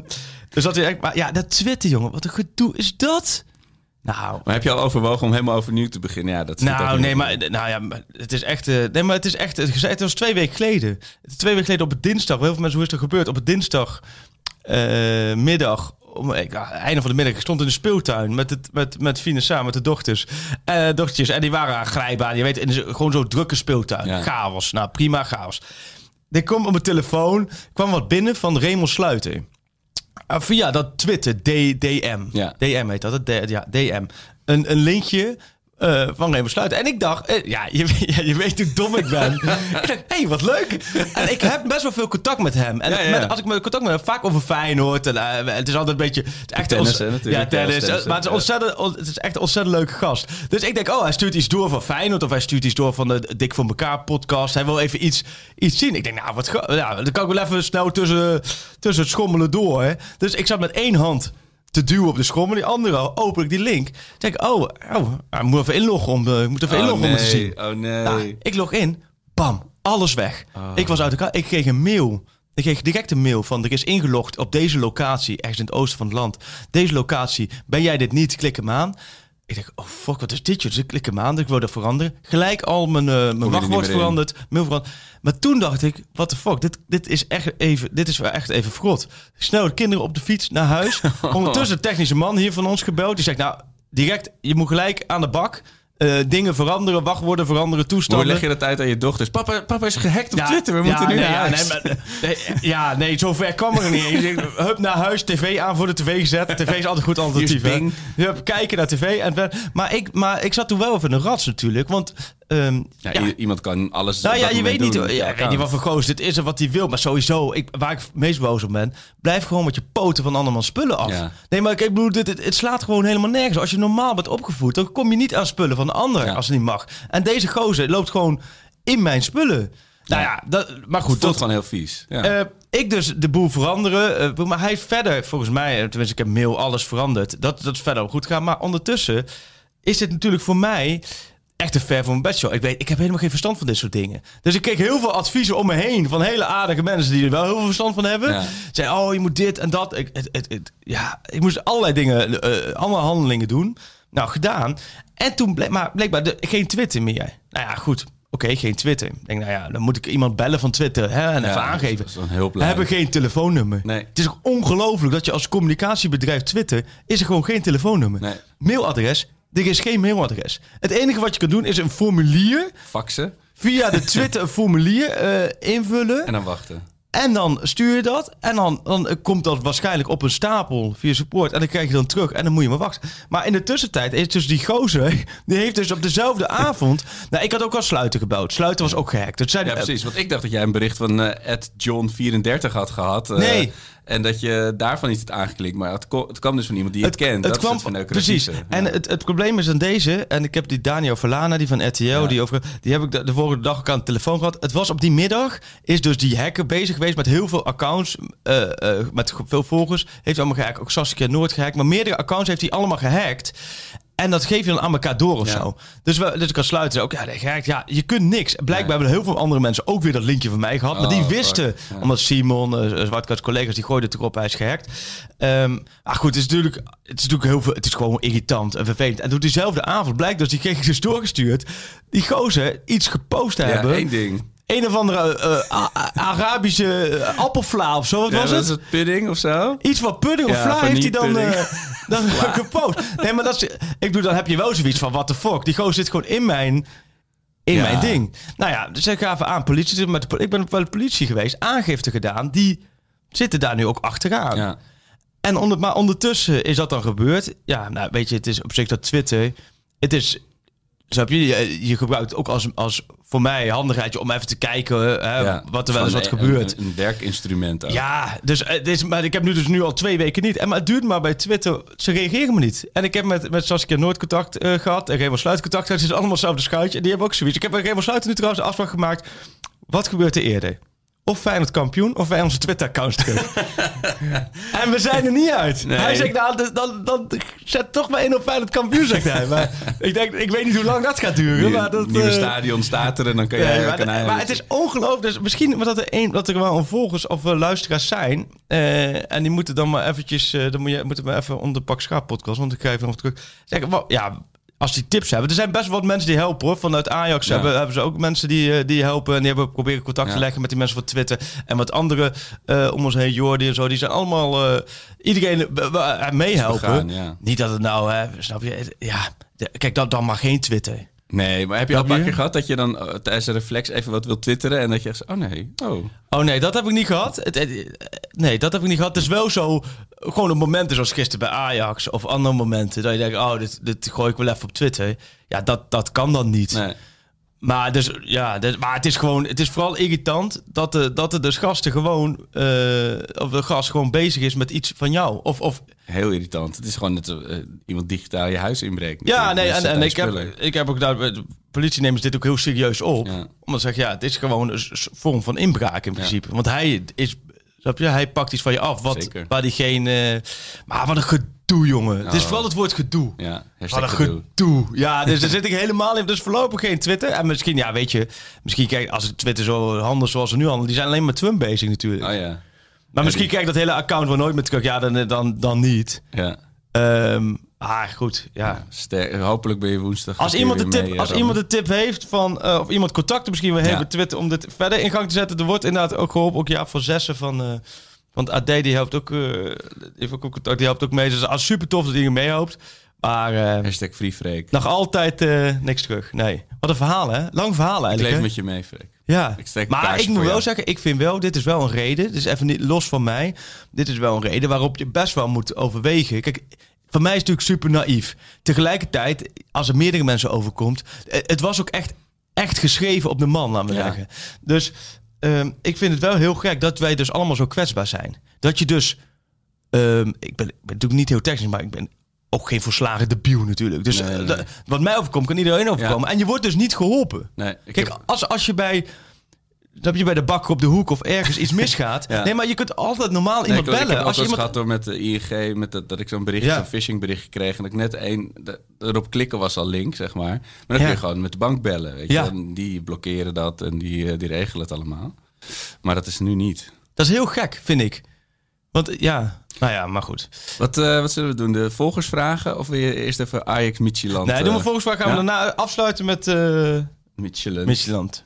dus dat is echt, maar ja, dat Twitter, jongen, wat een gedoe is dat? Nou, Maar heb je al overwogen om helemaal overnieuw te beginnen? Ja, dat nou, nee, maar, nou ja, maar het is echt. eh, nee, maar het is echt. Het, was twee weken geleden. Twee weken geleden op het dinsdag. Heel veel mensen, hoe is er gebeurd? Op het dinsdag eh. Om, ik, ah, einde van de middag. Ik stond in de speeltuin met, het, met, met Fine samen, met de dochters. Eh dochtertjes. En die waren aan glijbaan. Je weet, in de- gewoon zo'n drukke speeltuin. Ja. Chaos. Nou, prima chaos. Ik kom op mijn telefoon. kwam wat binnen van Raymond Sluiter. Ah, via dat Twitter, D, DM. Ja. DM heet dat, het D- ja, DM. Een, een linkje eh, van Raymond Sluiter. En ik dacht, eh, ja, je, je weet hoe dom ik ben. ik dacht, hé, hey, wat leuk. En ik heb best wel veel contact met hem. En Ja, ja. Met, als ik met contact met hem, vaak over Feyenoord. En, eh, het is altijd een beetje... Het is echt Tennis, hè, natuurlijk. Ja, tennis. Maar het is, ontzettend, on- het is echt een ontzettend leuke gast. Dus ik denk, oh, hij stuurt iets door van Feyenoord. Of hij stuurt iets door van de Dik voor elkaar podcast. Hij wil even iets, iets zien. Ik denk, nou, wat ja, dan kan ik wel even snel tussen, tussen het schommelen door. Hè. Dus ik zat met één hand te duwen op de schommel. Die andere open ik die link. Zeg ik, oh, oh ik moet even inloggen om, ik moet even Oh, inloggen om te zien. Oh nee. Nou, ik log in, bam, alles weg. Ik was uit elkaar. Ik kreeg een mail. Ik kreeg direct een mail van er is ingelogd op deze locatie, ergens in het oosten van het land. Deze locatie, ben jij dit niet? Klik hem aan. Ik denk, oh fuck, wat is dit? Dus ik klik hem aan, dus ik wil dat veranderen. Gelijk al mijn, eh, mijn wachtwoord veranderd, mail veranderd. Maar toen dacht ik, what the fuck, dit, dit is echt even, dit is wel echt even frot. Snel de kinderen op de fiets naar huis. Ondertussen de technische man hier van ons gebeld. Die zegt, nou, direct, je moet gelijk aan de bak. Eh, dingen veranderen, wachtwoorden veranderen, Hoe toestanden. leg je dat uit aan je dochters? Papa, papa is gehackt op Twitter, we moeten nu nee, naar ja, huis. nee, maar, nee, ja, nee, zover kwam er niet Hup naar huis, tv aan voor de tv gezet. TV is altijd goed alternatief. Hup, kijken naar tv. En, maar, ik, maar ik zat toen wel even in een rats natuurlijk. Want ehm, Ja, iemand kan alles nou ja, je weet niet, doen. ja, Ja, ik weet niet wat voor goos dit is en wat hij wil. Maar sowieso, ik, waar ik het meest boos op ben, blijf gewoon met je poten van andermans spullen af. Ja. Nee, maar ik, ik bedoel, dit, het, het slaat gewoon helemaal nergens. Als je normaal bent opgevoed, dan kom je niet aan spullen van de ander Ja. als het niet mag. En deze gozer loopt gewoon in mijn spullen. Nou ja, dat, maar goed. Dat- gewoon heel vies. Ja. eh, ik dus de boel veranderen. eh, maar hij heeft verder, volgens mij, eh, tenminste ik heb mail alles veranderd. Dat, dat is verder ook goed gaan. Maar ondertussen is dit natuurlijk voor mij echt een ver voor mijn bedshow. Ik weet, ik heb helemaal geen verstand van dit soort dingen. Dus ik kreeg heel veel adviezen om me heen van hele aardige mensen die er wel heel veel verstand van hebben. Ja. Zei, oh, je moet dit en dat. Ik, het, het, het- ja, ik moest allerlei dingen, eh allemaal handelingen doen. Nou, gedaan. En toen bleek, maar blijkbaar de, geen Twitter meer. Nou ja, goed. Oké, geen Twitter. Ik denk, nou ja, dan moet ik iemand bellen van Twitter hè, en Ja, even aangeven. dat is een. We hebben geen telefoonnummer. Nee. Het is ook ongelooflijk dat je als communicatiebedrijf Twitter... is er gewoon geen telefoonnummer. Nee. Mailadres, er is geen mailadres. Het enige wat je kan doen is een formulier... Faxen via de Twitter een formulier eh, invullen... en dan wachten. En dan stuur je dat. En dan, dan komt dat waarschijnlijk op een stapel via support. En dan krijg je dan terug. En dan moet je maar wachten. Maar in de tussentijd is dus die gozer... Die heeft dus op dezelfde avond... Nou, ik had ook al Sluiten gebeld. Sluiten was ook gehackt. Het zijn, Ja, precies. Want ik dacht dat jij een bericht van eh John34 had gehad. eh, Nee. En dat je daarvan iets had aangeklikt. Maar het, ko- het kwam dus van iemand die je Het, kent. het dat kwam van precies. En het, het probleem is aan deze, en ik heb die Daniel Verlana, die van RTL, Ja. die, over, die heb ik de, de vorige dag ook aan de telefoon gehad. Het was op die middag, is dus die hacker bezig geweest met heel veel accounts, eh, eh, met veel volgers. Heeft allemaal gehackt, ook Saskia Noord gehackt, maar meerdere accounts heeft hij allemaal gehackt. En dat geef je dan aan elkaar door of Ja. zo. Dus, we, dus ik kan sluiten. Ook ja, nee, ja, je kunt niks. Blijkbaar hebben heel veel andere mensen ook weer dat linkje van mij gehad. maar die Oh, wisten. Ja. omdat Simon, uh, Zwartkast collega's, die gooiden het erop, hij is gehackt. Ehm maar goed, het is natuurlijk, het is natuurlijk heel veel, het is gewoon irritant en vervelend. En toen diezelfde avond blijkt dus, die kreeg dus doorgestuurd, die gozer iets gepost te ja, hebben. één ding. Een of andere eh, A- Arabische eh, appelvla of zo, wat Ja, was het? het pudding of zo? Iets van pudding of Ja, vla heeft hij dan, eh, dan gepost. Nee, maar dat is, ik bedoel, dan heb je wel zoiets van, what the fuck. Die gozer zit gewoon in mijn, in Ja. mijn ding. Nou ja, dus ik ga even aan politie. Met de, ik ben bij de politie geweest, aangifte gedaan. Die zitten daar nu ook achteraan. Ja. En onder, maar ondertussen is dat dan gebeurd. Ja, nou weet je, het is op zich dat Twitter. Het is, snap je, je, je gebruikt ook als, als voor mij handigheidje om even te kijken hè, Ja. wat er wel eens wat een- gebeurt. Een, een werkinstrument ook. Ja, dus is, maar ik heb nu dus nu al twee weken niet. En maar het duurt maar bij Twitter. Ze reageren me niet. En ik heb met, met Saskia Noord contact eh, gehad. En Raymond Sluit contact gehad. Ze zitten allemaal hetzelfde schuitje. En die hebben ook zoiets. Ik heb bij Raymond Sluit nu trouwens de afspraak gemaakt. Wat gebeurt er eerder? Of Feyenoord kampioen, of wij onze Twitter-accounts terug. en we zijn er niet uit. Nee. Hij zegt, nou, dan, dan, dan zet toch maar in op Feyenoord kampioen, zegt hij. Maar ik denk, ik weet niet hoe lang dat gaat duren. Maar dat, nieuwe eh, stadion staat er en dan kan Nee, ook maar, het is ongelooflijk. Dus misschien dat er, een, dat er wel een volgers of eh, luisteraars zijn. eh, en die moeten dan maar eventjes... eh, dan moet je, moeten we even onder de pak schaap podcast. Want ik krijg nog terug. Wat, ja, als die tips hebben. Er zijn best wel wat mensen die helpen hoor. Vanuit Ajax Ja. hebben, hebben ze ook mensen die, eh, die helpen. En die hebben proberen contact te leggen met die mensen van Twitter. En wat andere eh, om ons heen. Jordi en zo. Die zijn allemaal... eh, iedereen eh, eh, meehelpen. ja. Niet dat het nou... Hè, snap je? Ja, kijk, dat dan maar geen Twitter. Nee, maar heb je al een paar keer gehad dat je dan eh, tijdens de reflex even wat wil twitteren en dat je zegt, oh nee, oh. Oh nee, dat heb ik niet gehad. Het, het- nee, dat heb ik niet gehad. Het is wel zo, gewoon op momenten zoals gisteren bij Ajax of andere momenten, dat je denkt, oh, dit, dit gooi ik wel even op Twitter. Ja, dat, dat kan dan niet. Nee. Maar, dus, ja, dus, maar het is gewoon, het is vooral irritant dat de, dat de dus gasten gewoon, eh, of de gast gewoon bezig is met iets van jou. Of, of Heel irritant. Het is gewoon net eh, iemand digitaal je huis inbreekt. ja, nee, Dus en, ik, heb, ik heb ook daar, de politie neemt dit ook heel serieus op. Ja. Omdat ze zeggen, ja, het is gewoon een vorm van inbraak in principe. Want hij is, snap je, hij pakt iets van je af. Wat, Zeker. waar diegene, maar wat een gedoe, jongen. Het is Oh. vooral het woord gedoe. Ja, Wat een gedoe. gedoe. Ja, dus daar zit ik helemaal in. Dus voorlopig geen Twitter. En misschien, ja, weet je, misschien kijk als ik Twitter zo handel zoals ze nu handelen, die zijn alleen met Trump bezig natuurlijk. Oh ja. maar misschien die- kijk dat hele account wel nooit terug. Ja, dan, dan, dan niet. Ja. Ehm ah, goed, ja. Hopelijk ben je woensdag. Als iemand, weer tip, mee, als iemand tip heeft van, eh, of iemand contacten misschien wel heeft Ja. Twitter om dit verder in gang te zetten. Er wordt inderdaad ook geholpen. Ook Jaap van Zessen van, van het AD, die helpt ook, eh, heeft ook contact, die helpt ook mee. Dus als super tof dat hij er meehelpt. Maar eh, Hashtag Free Freek. nog altijd niks terug. Nee. Wat een verhaal, hè? Lang verhaal Ik eigenlijk. leef hè? met je mee, Freek. Ja, Ik maar ik moet voor wel jou. zeggen, ik vind wel, dit is wel een reden. Dus even niet los van mij. Dit is wel een reden waarop je best wel moet overwegen. Kijk, voor mij is het natuurlijk super naïef. Tegelijkertijd, als er meerdere mensen overkomt, eh, het was ook echt, echt geschreven op de man, laten we Ja. zeggen. Dus ehm, ik vind het wel heel gek dat wij dus allemaal zo kwetsbaar zijn. Dat je dus, ehm, ik, ben, natuurlijk niet heel technisch, maar ik ben ook geen volslagen debiel natuurlijk. Dus Nee, nee, eh, nee. wat mij overkomt, kan iedereen overkomen. En je wordt dus niet geholpen. Nee, ik Kijk, heb- als, als je bij. Dat je bij de bakker op de hoek of ergens iets misgaat. Ja. Nee, maar je kunt altijd normaal Nee, iemand ik, ik bellen. heb als je iemand... gehad door met de ING, met dat, dat ik zo'n berichtje, Ja. zo'n phishing berichtje kreeg. En dat ik net één, erop klikken was al link, zeg maar. Maar dan Ja. kun je gewoon met de bank bellen, weet je. En die blokkeren dat en die, eh, die regelen het allemaal. Maar dat is nu niet. Dat is heel gek, vind ik. Want ja, nou ja, maar goed. Wat, eh, wat zullen we doen? De volgersvragen? Of wil je eerst even Ajax Micheland? Nee, doen we eh, mij gaan we daarna afsluiten met uh, Michelin. Micheland.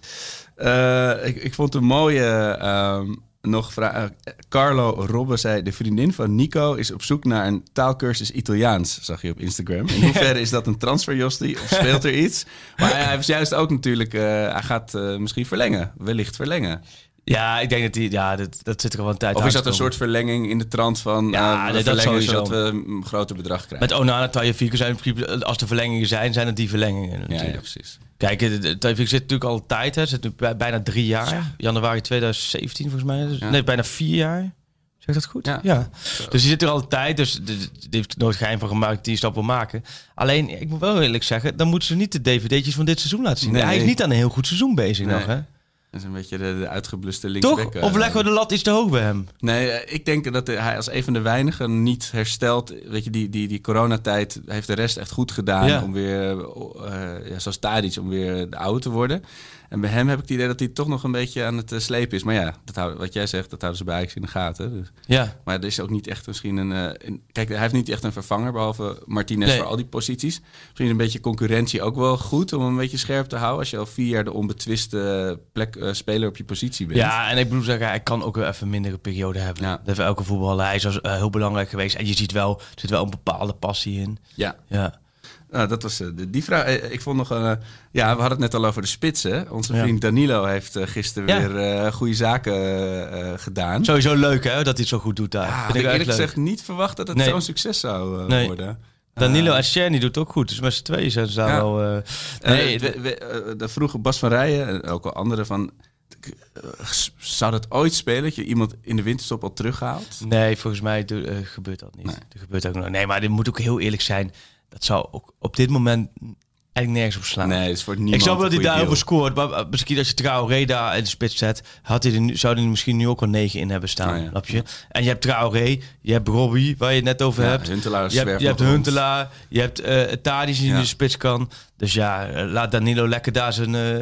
Eh, ik, ik vond een mooie ehm, nog vraag. eh, Carlo Robbe zei: De vriendin van Nico is op zoek naar een taalkursus Italiaans. Zag je op Instagram. In hoeverre is dat een transfer, Josti? Of speelt er iets? Maar hij heeft juist ook natuurlijk. eh, hij gaat misschien verlengen. Wellicht verlengen. Ja, ik denk dat die, ja, dat, dat zit er wel een tijd Of is dat een soort verlenging in de trant van. Ja, eh, nee, dat verlengen sowieso. zodat we een groter bedrag krijgen? Met Onana, Tajafico zijn in principe, als er verlengingen zijn, zijn het die verlengingen natuurlijk. ja, precies. Kijk, de- de- Tajafico zit natuurlijk al tijd, hè. Zit nu bij- bijna drie jaar. Januari 2017 volgens mij. Dus- Ja. Nee, bijna vier jaar. Zeg dat goed? Ja. Dus die zit er al tijd, dus die heeft nooit geheim van gemaakt dat die stap wil maken. Alleen, ik moet wel eerlijk zeggen, dan moeten ze niet de dvd'tjes van dit seizoen laten zien. Nee. Hij is niet aan een heel goed seizoen bezig Nee. nog, hè? Dat is een beetje de, de uitgebluste Toch? linksback. eh, Of leggen we de lat iets te hoog bij hem? Nee, eh, ik denk dat hij als een van de weinigen niet herstelt. Weet je, die, die, die coronatijd heeft de rest echt goed gedaan. Ja. Om weer, eh ja, zoals Tadic, om weer de oude te worden. En bij hem heb ik het idee dat hij toch nog een beetje aan het eh, slepen is. Maar ja, dat wat jij zegt, dat houden ze bij Ajax in de gaten. Dus. Ja. Maar er is ook niet echt misschien een, eh, een- Kijk, hij heeft niet echt een vervanger, behalve Martinez Nee. voor al die posities. Misschien een beetje concurrentie ook wel goed om hem een beetje scherp te houden. Als je al vier jaar de onbetwiste plek, eh, speler op je positie bent. Ja, en ik bedoel zeggen, hij kan ook wel even een mindere periode hebben. Ja. Dat heeft elke voetballer. Hij is als, heel belangrijk geweest. En je ziet wel, er zit wel een bepaalde passie in. ja. Ja. Nou, dat was eh, de, die vraag. Eh, Ik vond nog een. eh, ja, we hadden het net al over de spitsen. Onze vriend Danilo heeft eh, gisteren Ja. weer eh, goede zaken eh, eh, gedaan. Sowieso leuk, hè, dat hij het zo goed doet daar. ja, Vind had ik ik echt eerlijk gezegd niet verwacht dat het Nee. zo'n succes zou eh, Nee. worden. Danilo Eh, Czerny doet ook goed. Dus met z'n tweeën zijn ze daar Ja. wel... eh, eh, nee, we- we- eh, de vroege Bas van Rijen en ook wel anderen van. eh, zou dat ooit spelen? Dat je iemand in de winterstop al terughaalt? Nee, volgens mij eh, gebeurt dat niet. Nee. Er gebeurt ook nog. Nee, maar dit moet ook heel eerlijk zijn. Dat zou ook op dit moment eigenlijk nergens op slaan. Nee, het is voor niemand. ik snap een dat hij daarover deal. scoort. Maar uh, misschien als je Traoré daar in de spits zet, had hij er nu, zou hij er misschien nu ook wel negen in hebben staan. Ja. Snap je? En je hebt Traoré, je hebt Robbie, waar je het net over Ja, hebt. Huntelaar Je hebt, je hebt. Huntelaar, je hebt uh, Tadic die in de spits kan. Dus ja, eh, laat Danilo lekker daar zijn, eh,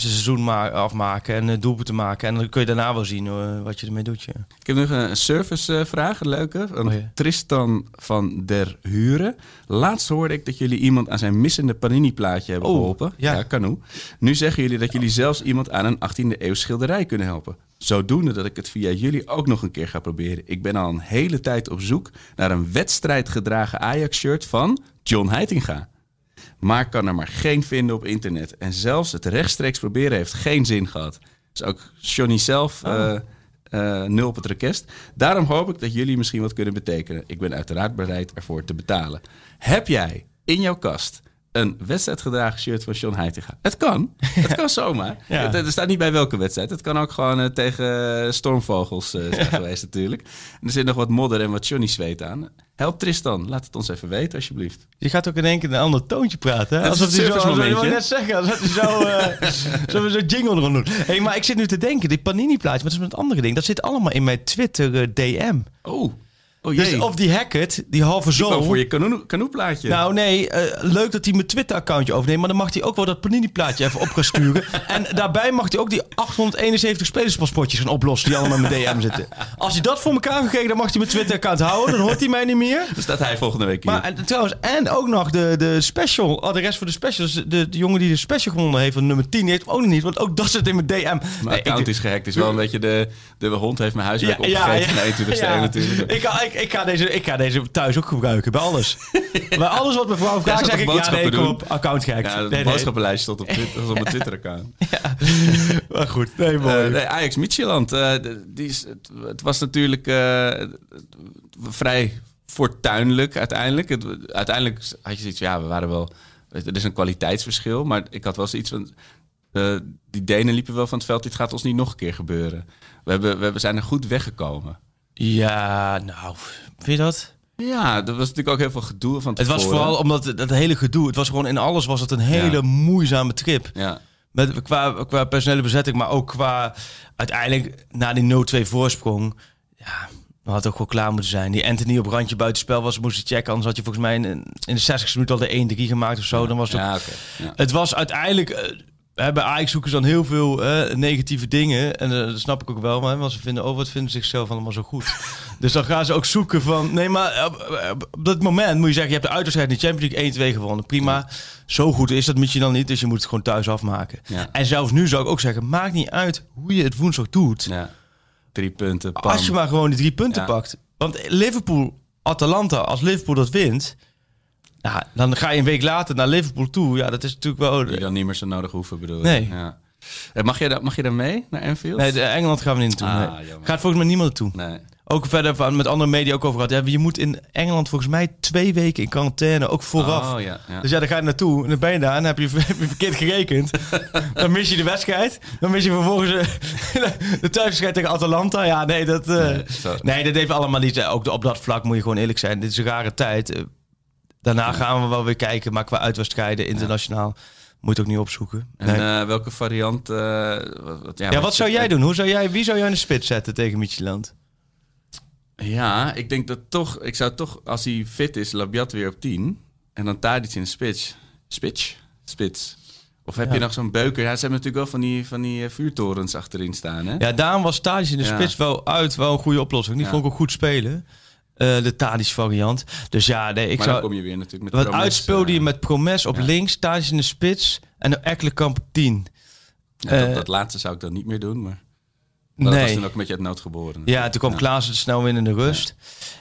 zijn seizoen afmaken en uh, doelpunten maken. En dan kun je daarna wel zien eh, wat je ermee doet. Ja. Ik heb nog een servicevraag, een leuke. Van Oh ja. Tristan van der Huren. Laatst hoorde ik dat jullie iemand aan zijn missende Panini-plaatje hebben Oh, geholpen. ja. Ja, Canoe. Nu zeggen jullie dat jullie zelfs iemand aan een 18e eeuw schilderij kunnen helpen. Zodoende dat ik het via jullie ook nog een keer ga proberen. Ik ben al een hele tijd op zoek naar een wedstrijdgedragen Ajax-shirt van John Heitinga. Maar kan er maar geen vinden op internet. En zelfs het rechtstreeks proberen heeft geen zin gehad. Dus ook Johnny zelf eh, eh, nul op het request. Daarom hoop ik dat jullie misschien wat kunnen betekenen. Ik ben uiteraard bereid ervoor te betalen. Heb jij in jouw kast een wedstrijdgedragen shirt van John Heitinga? Het kan. Het kan zomaar. Ja. Het- Er staat niet bij welke wedstrijd. Het kan ook gewoon eh, tegen stormvogels eh, zijn geweest natuurlijk. En er zit nog wat modder en wat Johnny zweet aan. Help Tristan. Laat het ons even weten alsjeblieft. Je gaat ook in één keer een ander toontje praten. Hè? Alsof het zo, ik net zeggen, alsof hij zo, eh zo, zo jingle erom doen. Hey, maar ik zit nu te denken, die Panini-plaatje, maar dat is met het andere ding. Dat zit allemaal in mijn Twitter eh, DM. Oh, oh Dus of die Hackett, die halve zoon... voor je kanoe- canoeplaatje. Nou nee, eh, leuk dat hij mijn Twitter-accountje overneemt. Maar dan mag hij ook wel dat Panini-plaatje even op gaan sturen. en daarbij mag hij ook die 871 spelerspaspoortjes gaan oplossen die allemaal in mijn DM zitten. Als hij dat voor elkaar gekregen, dan mag hij mijn Twitter-account houden. Dan hoort hij mij niet meer. Dan staat hij volgende week hier. Maar en, trouwens, en ook nog de, de special, oh, de rest voor de specials. De, de jongen die de special gewonnen heeft van nummer 10, die heeft hem ook nog niet. Want ook dat zit in mijn DM. Mijn Nee, account ik- is gehackt. Het is wel een beetje de, de hond heeft mijn huiswerk Ja, ja, opgegeten ja. van 21 Ja. natuurlijk. Ik, ik ik, ik, ga deze, ik ga deze thuis ook gebruiken, bij alles. bij alles wat mijn vrouw vraagt, zeg ik, ja, nee, kom op, account gehackt. Ja, het nee, nee. boodschappenlijst stond op, Twitter, dat was op mijn Twitter-account. Maar goed, nee, mooi. Eh, nee, Ajax Midtjylland. eh, die is, het, het was natuurlijk eh, vrij fortuinlijk uiteindelijk. Het, uiteindelijk had je zoiets van, ja, we waren wel... Er is een kwaliteitsverschil, maar ik had wel zoiets van... eh, die Denen liepen wel van het veld, dit gaat ons niet nog een keer gebeuren. We, hebben, we hebben- zijn er goed weggekomen. Ja, nou, vind je dat? Ja, er was natuurlijk ook heel veel gedoe van Het was vooral omdat dat hele gedoe, het was gewoon in alles was het een hele Ja. moeizame trip. Ja, Met, qua, qua personele bezetting, maar ook qua uiteindelijk na die 0-2 voorsprong. Ja, we hadden ook wel klaar moeten zijn. Die Anthony op randje buitenspel was, moest je checken. Anders had je volgens mij in, in de 60 minuten al de 1-3 gemaakt of zo. Dan was het ook- ja. Ja. Het was uiteindelijk... eh, bij Ajax zoeken ze dan heel veel eh, negatieve dingen. En eh, dat snap ik ook wel. Maar want ze vinden, oh, wat vinden ze zichzelf allemaal zo goed. dus dan gaan ze ook zoeken van... Nee, maar op, op- op dat moment moet je zeggen... Je hebt de uitwedstrijd in de Champions League 1-2 gewonnen. Prima. Zo goed is dat moet je dan niet. Dus je moet het gewoon thuis afmaken. Ja. En zelfs nu zou ik ook zeggen... Maakt niet uit hoe je het woensdag doet. ja. Drie punten, pam. Als je maar gewoon die drie punten pakt. Want Liverpool, Atalanta, als Liverpool dat wint... Ja, dan ga je een week later naar Liverpool toe. Ja, dat is natuurlijk wel... Die dan niet meer zo nodig hoeven, bedoel? Nee. Ja. Eh, Mag je, daar, mag je daar mee, naar Anfield? Nee, de Engeland gaan we niet naartoe. Ah, nee. Gaat volgens mij niemand naartoe. Nee. Ook verder van, met andere media ook over gehad. Ja, je moet in Engeland volgens mij twee weken in quarantaine, ook vooraf. Oh, ja, ja. Dus ja, dan ga je naartoe en dan ben je daar en dan heb je, heb je verkeerd gerekend. dan mis je de wedstrijd. Dan mis je vervolgens eh, de thuiswedstrijd tegen Atalanta. Ja, nee, dat, eh, Nee, dat heeft allemaal niet. Ook op dat vlak moet je gewoon eerlijk zijn. Dit is een rare tijd. Daarna gaan we wel weer kijken, maar qua uitwedstrijden internationaal moet je ook niet opzoeken. En eh, welke variant... eh, wat, wat- ja, wat zou jij doen? Hoe zou jij, wie zou jij in de spits zetten tegen Midtjylland? Ja, ik denk dat toch... Ik zou toch, als hij fit is, Labiat weer op 10. En dan Tadic in de spits. Spits? Spits. Of heb Ja. je nog zo'n beuker? Ja, ze hebben natuurlijk wel van die, van die eh, vuurtorens achterin staan, hè? Ja, daarom was Tadic in de Ja. spits wel uit wel een goede oplossing. Die Ja. vond ik ook goed spelen. Eh, de Tadic variant. Dus ja, nee, ik maar zou... dan kom je weer natuurlijk met Wat uitspeelde je eh, met Promes op ja. links, Tadic in de spits en de Ekkelenkamp op 10. ja, dat, eh, dat laatste zou ik dan niet meer doen, maar... Dat Nee. was toen ook een beetje uit nood geboren. Ja, toen kwam Klaassen snel in in de rust.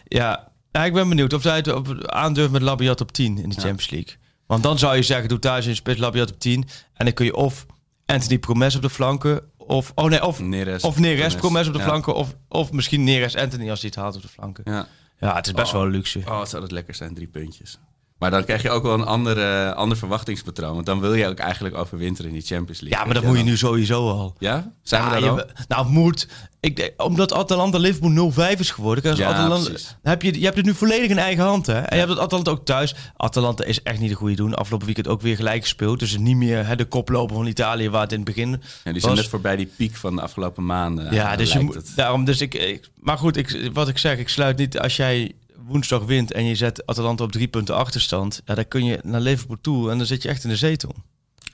Ja. ja, ik ben benieuwd of hij het op, aandurft met Labiat op 10 in de Champions League. Want dan zou je zeggen, doe thuis in de spits Labiat op 10. En dan kun je of Anthony Promes op de flanken, of, oh nee, of, Neres. of Neres Promes. Promes op de Ja. flanken, of, of misschien Neres Anthony als hij het haalt op de flanken. Ja. Ja, het is best wel een luxe. Oh, het zou dat lekker zijn, drie puntjes. Maar dan krijg je ook wel een ander, eh, ander verwachtingspatroon. Want dan wil je ook eigenlijk overwinteren in die Champions League. Ja, maar dat moet je nu sowieso al. Ja? Zijn we daar al? nou, moet. Ik, denk- omdat Atalanta Liverpool 0-5 is geworden. Als Ja, Atalanta, heb je, je hebt het nu volledig in eigen hand. Hè? En je hebt het Atalanta ook thuis. Atalanta is echt niet de goede doen. Afgelopen weekend ook weer gelijk gespeeld. Dus niet meer hè, de koploper van Italië waar het in het begin Ja, die was. zijn net voorbij die piek van de afgelopen maanden. Ja, eh, dus je. Daarom, dus ik, ik- maar goed, ik, wat ik zeg, ik sluit niet. Als jij woensdag wint en je zet Atalanta op drie punten achterstand. Ja, dan kun je naar Liverpool toe en dan zit je echt in de zetel.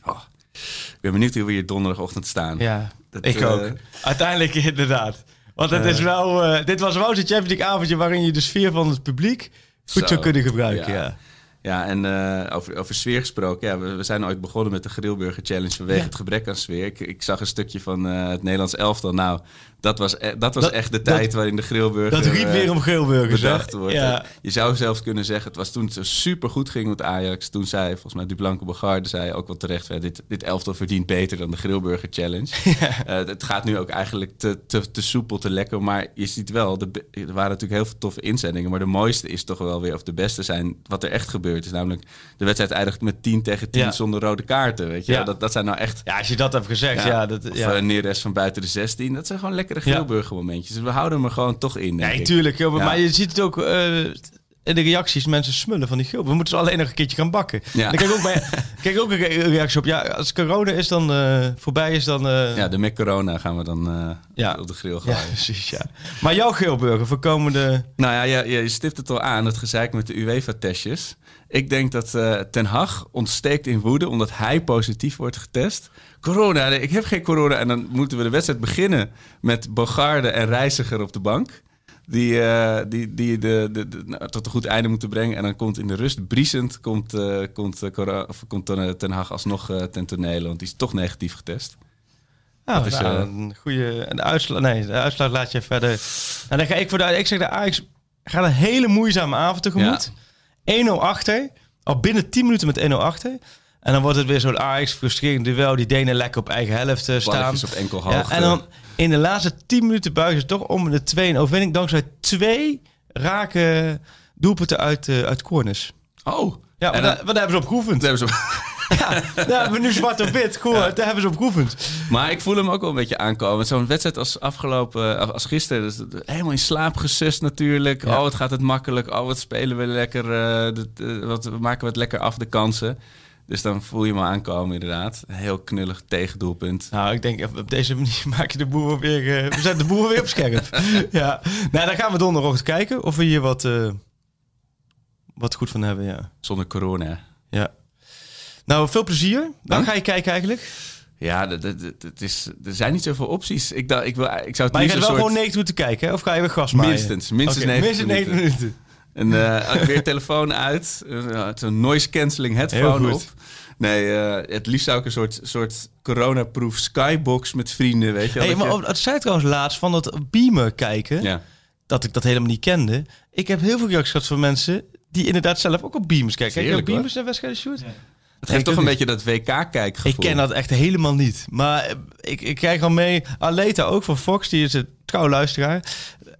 Oh, ik ben benieuwd hoe we hier donderdagochtend staan. Ja, Dat, ik eh, ook. Uiteindelijk inderdaad. Want het is wel, eh, dit was wel zo'n Champions League avondje waarin je de sfeer van het publiek goed Zo, zou kunnen gebruiken. ja. Ja. Ja, en eh, over, over sfeer gesproken. Ja, we, we zijn ooit begonnen met de Grillburger Challenge vanwege Ja. het gebrek aan sfeer. Ik, ik zag een stukje van eh, het Nederlands elftal. Nou, dat was, e- dat was Dat- echt de dat- tijd waarin de Grillburger Dat riep eh, weer om geelburgers. hè? bedacht wordt. Ja. Je zou zelfs kunnen zeggen, het was toen het zo super goed ging met Ajax. Toen zei, volgens mij, Dublanco Bogarde zei ook wel terecht... dit, dit elftal verdient beter dan de Grillburger Challenge. Het gaat nu ook eigenlijk te, te, te soepel, te lekker. Maar je ziet wel, de, er waren natuurlijk heel veel toffe inzendingen. Maar de mooiste is toch wel weer, of de beste zijn... wat er echt gebeurd is. Namelijk, de wedstrijd eindigt met 10 tegen 10 Ja. zonder rode kaarten. Weet je? Ja. Dat, dat zijn nou echt... ja, als je dat hebt gezegd, ja. dat, Of ja. eh, Neres van buiten de 16. Dat zijn gewoon lekkere Ja. Grillburger momentjes. Dus we houden hem er gewoon toch in, denk Nee, ik. tuurlijk. joh. Maar je ziet het ook eh, in de reacties. Mensen smullen van die geel. We moeten ze alleen nog een keertje gaan bakken. Ja. Dan kijk ik ook, bij, ik ook een reactie op. Ja, als corona is dan eh, voorbij is, dan... eh, Ja, de Mac Corona gaan we dan eh, Ja. op de grill ja, gooien. precies, ja. Maar jouw geelburger voor komende... Nou ja, je, je stipt het al aan, het gezeik met de UEFA-testjes. Ik denk dat Ten Hag ontsteekt in woede omdat hij positief wordt getest. Corona, ik heb geen corona. En dan moeten we de wedstrijd beginnen met Bogarde en Reiziger op de bank. Die, eh, die, die de, de, de- nou, tot een goed einde moeten brengen. En dan komt in de rust, briesend, komt, eh, komt, eh, Cora- of komt Ten Hag alsnog ten tonele. Want die is toch negatief getest. Nou, Dat is, nou, een goede... En de uitslag, nee, de uitslag laat je verder... Nou, dan ga ik voor de... Ik zeg de Ajax gaat een hele moeizame avond tegemoet. 1-0 achter. Al binnen 10 minuten met 1-0 achter. En dan wordt het weer zo'n Ajax frustrerend duel. Die Denen lekker op eigen helft eh, staan. Balletjes op enkel Ja, en dan in de laatste 10 minuten buigen ze toch om de 2 overwinning. Dankzij twee rake doelpunten uit, eh, uit corners. Oh. Ja, maar En daar, dan- maar daar hebben ze op geoefend. dat hebben ze- Ja, daar hebben we nu zwart op wit gehoord. Daar hebben ze op geoefend. Maar ik voel hem ook wel een beetje aankomen. Zo'n wedstrijd als afgelopen, eh, als gisteren. Dus helemaal in slaap gesust natuurlijk. Ja. Oh, wat gaat het makkelijk. Oh, wat spelen we lekker. dat, eh, wat, we maken we het lekker af, de kansen. Dus dan voel je al aankomen inderdaad. Een heel knullig tegendoelpunt. Nou, ik denk op deze manier maak je de boer wel weer. eh, we zetten de boer wel weer op scherp. ja. Nou, dan gaan we donderdagochtend kijken of we hier wat, eh, wat goed van hebben. Ja. Zonder corona. ja. Nou, veel plezier. Dan Dank. ga je kijken eigenlijk. Ja, het is, er zijn niet zoveel opties. Ik, dacht, ik, wil, ik zou het Maar je gaat wel soort... gewoon 90 minuten kijken, hè? of ga je weer gas maaien? Minstens, minstens 90 minstens 90 minuten. En eh, weer telefoon uit. Uh, Zo'n noise cancelling headphone op. Nee, eh, het liefst zou ik een soort, soort coronaproof skybox met vrienden, weet je wel. Hey, maar je- het zei trouwens laatst van dat beamen kijken, ja. dat ik dat helemaal niet kende. Ik heb heel veel reacties gehad van mensen die inderdaad zelf ook op beamers kijken. Kijk je hoor. beamers naar wedstrijden shoot? Het geeft toch een beetje dat WK-kijkgevoel. Ik ken dat echt helemaal niet. Maar eh, ik, ik krijg al mee. Aleta ook van Fox, die is een trouw luisteraar.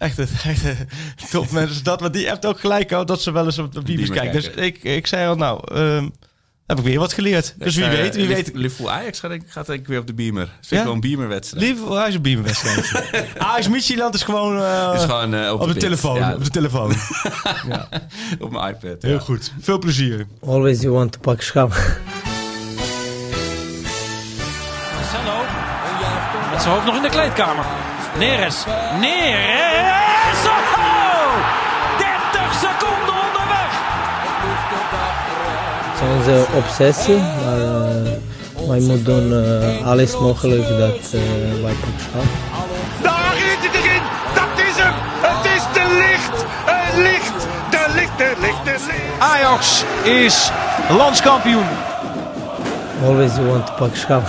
Echt echt een top mensen dat. Maar die heeft ook gelijk al dat ze wel eens op de beamers Beamer kijken. Dus ik, ik zei al, nou, ehm, heb ik weer wat geleerd. Dus wie Eh, weet, wie Liv- weet. Liverpool Ajax gaat, denk ik- gaat denk ik weer op de beamer. Is Ja? wel een beamerwedstrijd. Lief, hij is een beamerwedstrijd. Ajax Michieland is gewoon eh, is gewoon eh, op, op de telefoon. Ja, Op de telefoon. op mijn iPad. Heel ja. goed. Veel plezier. Always you want to pak schap. Marcelo. Met zijn hoofd nog in de kleedkamer. Neres. Neres. Onze obsessie, maar eh, wij moeten doen eh, alles mogelijk dat eh, wij pak schap. Daar is het erin. Dat is hem. Het is de licht. Het licht. De licht, de licht, de licht. Ajax is landskampioen. Always you want to pak schap.